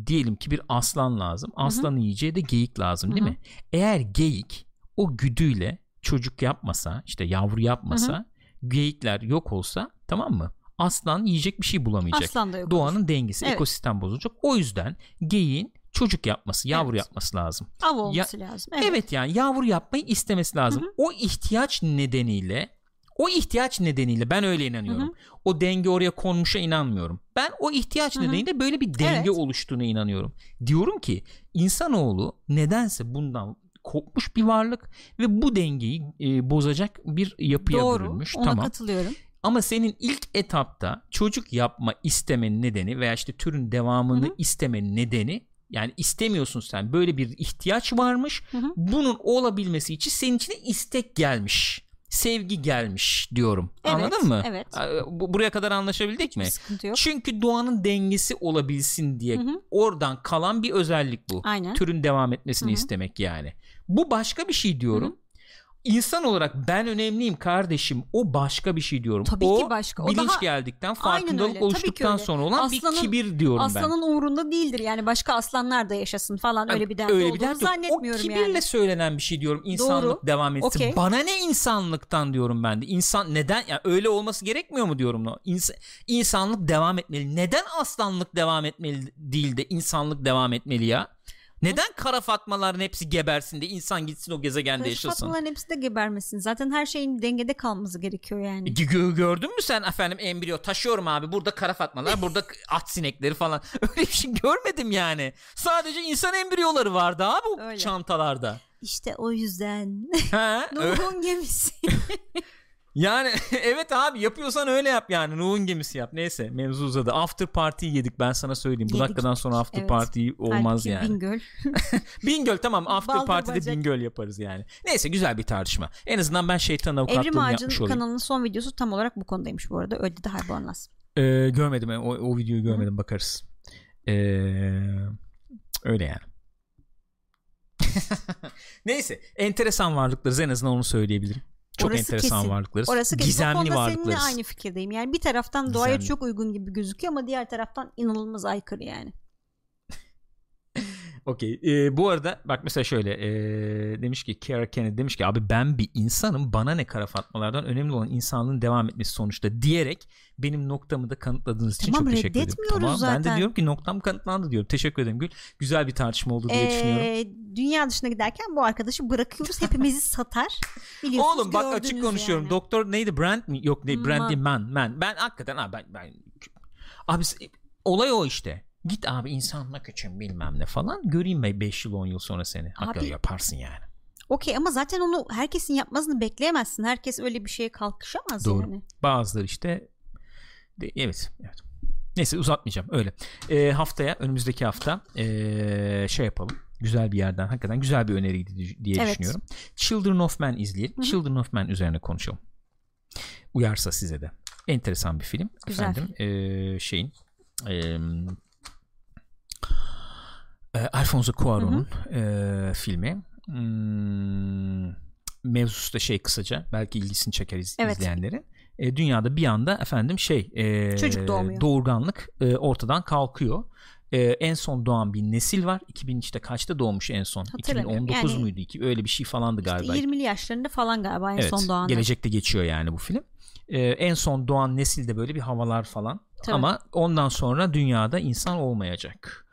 diyelim ki bir aslan lazım. Aslanın yiyeceği de geyik lazım değil Hı hı. mi? Eğer geyik o güdüyle çocuk yapmasa işte yavru yapmasa geyikler yok olsa tamam mı? Aslan yiyecek bir şey bulamayacak. Aslan da yok. Doğanın dengesi, Evet. ekosistem bozulacak. O yüzden geyiğin çocuk yapması, yavru Evet. yapması lazım. Av olması lazım. Evet. Evet. yani yavru yapmayı istemesi lazım. Hı hı. O ihtiyaç nedeniyle o ihtiyaç nedeniyle ben öyle inanıyorum. Hı hı. O denge oraya konmuşa inanmıyorum. Ben o ihtiyaç Hı hı. nedeniyle böyle bir denge Evet. oluştuğuna inanıyorum. Diyorum ki insanoğlu nedense bundan kopmuş bir varlık ve bu dengeyi e, bozacak bir yapıya Doğru. bürünmüş. Ona tamam. katılıyorum. Ama senin ilk etapta çocuk yapma istemenin nedeni veya işte türün devamını Hı hı. istemenin nedeni yani istemiyorsun sen böyle bir ihtiyaç varmış. Hı hı. Bunun olabilmesi için senin içine istek gelmiş. Sevgi gelmiş diyorum. Evet, Anladın mı? evet. Bu- Buraya kadar anlaşabildik Hiçbir mi? sıkıntı yok. Çünkü doğanın dengesi olabilsin diye Hı hı. oradan kalan bir özellik bu. Aynen. Türün devam etmesini Hı hı. istemek yani. Bu başka bir şey diyorum. Hı İnsan olarak ben önemliyim kardeşim. O başka bir şey diyorum. Tabii o ki başka. O bilinç daha- geldikten, farkındalık oluştuktan sonra olan Aslanın- bir kibir diyorum ben. Aslanın umurunda değildir yani başka aslanlar da yaşasın falan öyle bir derdi Öyle bir yok. zannetmiyorum o kibirle yani. söylenen bir şey diyorum. İnsanlık Doğru. devam etsin. Okey. Bana ne insanlıktan diyorum ben de. İnsan neden ya öyle olması gerekmiyor mu diyorum. İns- insanlık devam etmeli. Neden aslanlık devam etmeli değil de insanlık devam etmeli ya? Neden kara fatmaların hepsi gebersin de insan gitsin o gezegende Karış yaşasın? Fatmaların hepsi de gebermesin. Zaten her şeyin dengede kalması gerekiyor yani. Gö- gördün mü sen efendim embriyo taşıyorum abi burada kara fatmalar burada at sinekleri falan öyle bir şey görmedim yani sadece insan embriyoları vardı abi Öyle. çantalarda İşte o yüzden. ha? Nuh'un gemisi. Yani evet abi yapıyorsan öyle yap yani Nuh'un gemisi yap neyse mevzu uzadı after party yedik ben sana söyleyeyim bu Yedik. dakikadan sonra after Evet. party olmaz Halbuki yani Bingöl. Bingöl tamam after Baldır party'de bacak. Bingöl yaparız yani neyse güzel bir tartışma en azından ben şeytan avukatlığını Evrim Ağacı'nın yapmış olayım kanalının son videosu tam olarak bu konudaymış bu arada. Öyle de Harbornaz. Ee, görmedim o, o videoyu görmedim bakarız. Ee, öyle yani. Neyse enteresan varlıklarız en azından onu söyleyebilirim. Çok Orası enteresan kesin. varlıklarız. Orası kesin. Gizemli konuda seninle varlıklarız. aynı fikirdeyim. Yani bir taraftan doğaya Gizemli. çok uygun gibi gözüküyor ama diğer taraftan inanılmaz aykırı yani. Okey. Ee, bu arada bak mesela şöyle ee, demiş ki Kara Kennedy demiş ki abi ben bir insanım bana ne kara fatmalardan önemli olan insanlığın devam etmesi sonuçta diyerek benim noktamı da kanıtladığınız için Tamam, çok teşekkür ederim. Tamam ben de zaten. diyorum ki noktam kanıtlandı diyorum. Teşekkür ederim Gül. Güzel bir tartışma oldu diye düşünüyorum. Ee, dünya dışına giderken bu arkadaşı bırakıyoruz. Hepimizi satar. Biliyorsunuz, Oğlum bak açık konuşuyorum. yani. Doktor neydi? Brand mi? Yok ne? Brand Man. değil man. Man. Ben hakikaten abi ben, ben abi olay o işte. Git abi insanlık için bilmem ne falan. Göreyim ben 5 yıl 10 yıl sonra seni. Hakikaten yaparsın yani. Okey ama zaten onu herkesin yapmasını bekleyemezsin. Herkes öyle bir şeye kalkışamaz Doğru. yani. Bazıları işte de- evet evet. Neyse uzatmayacağım öyle. Ee, haftaya önümüzdeki hafta ee, şey yapalım. güzel bir yerden hakikaten güzel bir öneriydi diye Evet. düşünüyorum. Children of Men izleyelim. Hı hı. Children of Men üzerine konuşalım. Uyarsa size de. Enteresan bir film. Güzel Efendim eee, şeyin eee e, Alfonso Cuarón'un eee, filmi. Hmm, mevzusu da şey kısaca belki ilgisini çeker iz- Evet. izleyenlerin. E, dünyada bir anda efendim şey e, Çocuk doğmuyor. doğurganlık e, ortadan kalkıyor. E, en son doğan bir nesil var. 2000 işte kaçta doğmuş en son? Hatırlamıyorum. 2019 Yani- muydu? İki- Öyle bir şey falandı galiba. 20'li yaşlarında falan galiba en evet, son doğanlar. gelecekte geçiyor yani bu film. E, en son doğan nesilde böyle bir havalar falan. Tabii. Ama ondan sonra dünyada insan olmayacak.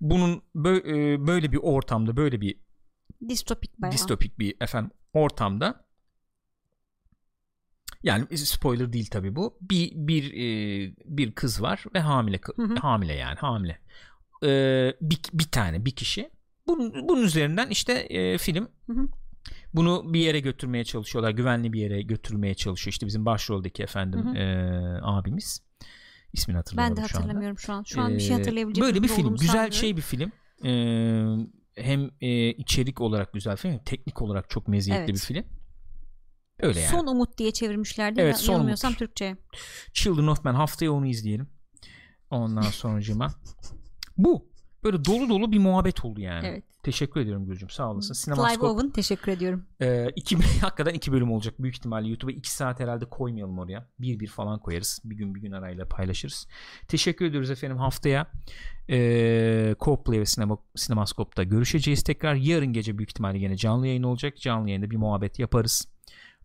Bunun e, böyle bir ortamda böyle bir Distopik bayağı. distopik bir efendim ortamda yani spoiler değil tabi bu. Bir bir e, bir kız var ve hamile Hı hı. hamile yani hamile. E, bir, bir tane bir kişi. Bunun, bunun üzerinden işte e, film Hı hı. bunu bir yere götürmeye çalışıyorlar. Güvenli bir yere götürmeye çalışıyor. İşte bizim başroldeki efendim Hı hı. e, abimiz. İsmini hatırlayamadım Ben de şu hatırlamıyorum şu an. Şu an bir şey Ee, hatırlayabilecek Böyle bir film. Güzel sanmıyorum. şey bir film. Ee, hem e, içerik olarak güzel film, teknik olarak çok meziyetli Evet. bir film. Öyle yani. Son Umut diye çevirmişlerdi. Evet, Evet, Son Yanılmıyorsam Umut. Türkçe. Children of Men haftaya onu izleyelim. Ondan sonracıma. Bu. Böyle dolu dolu bir muhabbet oldu yani. Evet. Teşekkür ediyorum Gülcüm. Sağ olasın. Clive Sinemaskop Owen teşekkür ediyorum. e, iki, hakikaten iki bölüm olacak. Büyük ihtimalle YouTube'a iki saat herhalde koymayalım oraya. Bir bir falan koyarız. Bir gün bir gün arayla paylaşırız. Teşekkür ediyoruz efendim. Haftaya e, Co-Play ve Sinema, Sinemaskop'ta görüşeceğiz tekrar. Yarın gece büyük ihtimalle yine canlı yayın olacak. Canlı yayında bir muhabbet yaparız.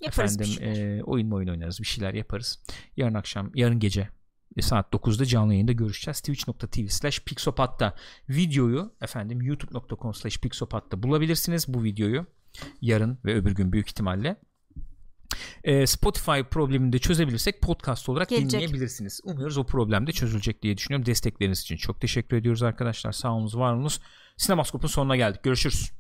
Yaparız bir efendim şeyler. e, oyun mu oyun oynarız bir şeyler yaparız. Yarın akşam yarın gece e, saat 9'da canlı yayında görüşeceğiz. Twitch.tv slash Pixopat'ta videoyu efendim youtube.com slash Pixopat'ta bulabilirsiniz bu videoyu. Yarın ve öbür gün büyük ihtimalle. E, Spotify problemini de çözebilirsek podcast olarak Gelecek. dinleyebilirsiniz. Umuyoruz o problem de çözülecek diye düşünüyorum. Destekleriniz için çok teşekkür ediyoruz arkadaşlar. Sağ olunuz, var olunuz. Sinemaskop'un sonuna geldik. Görüşürüz.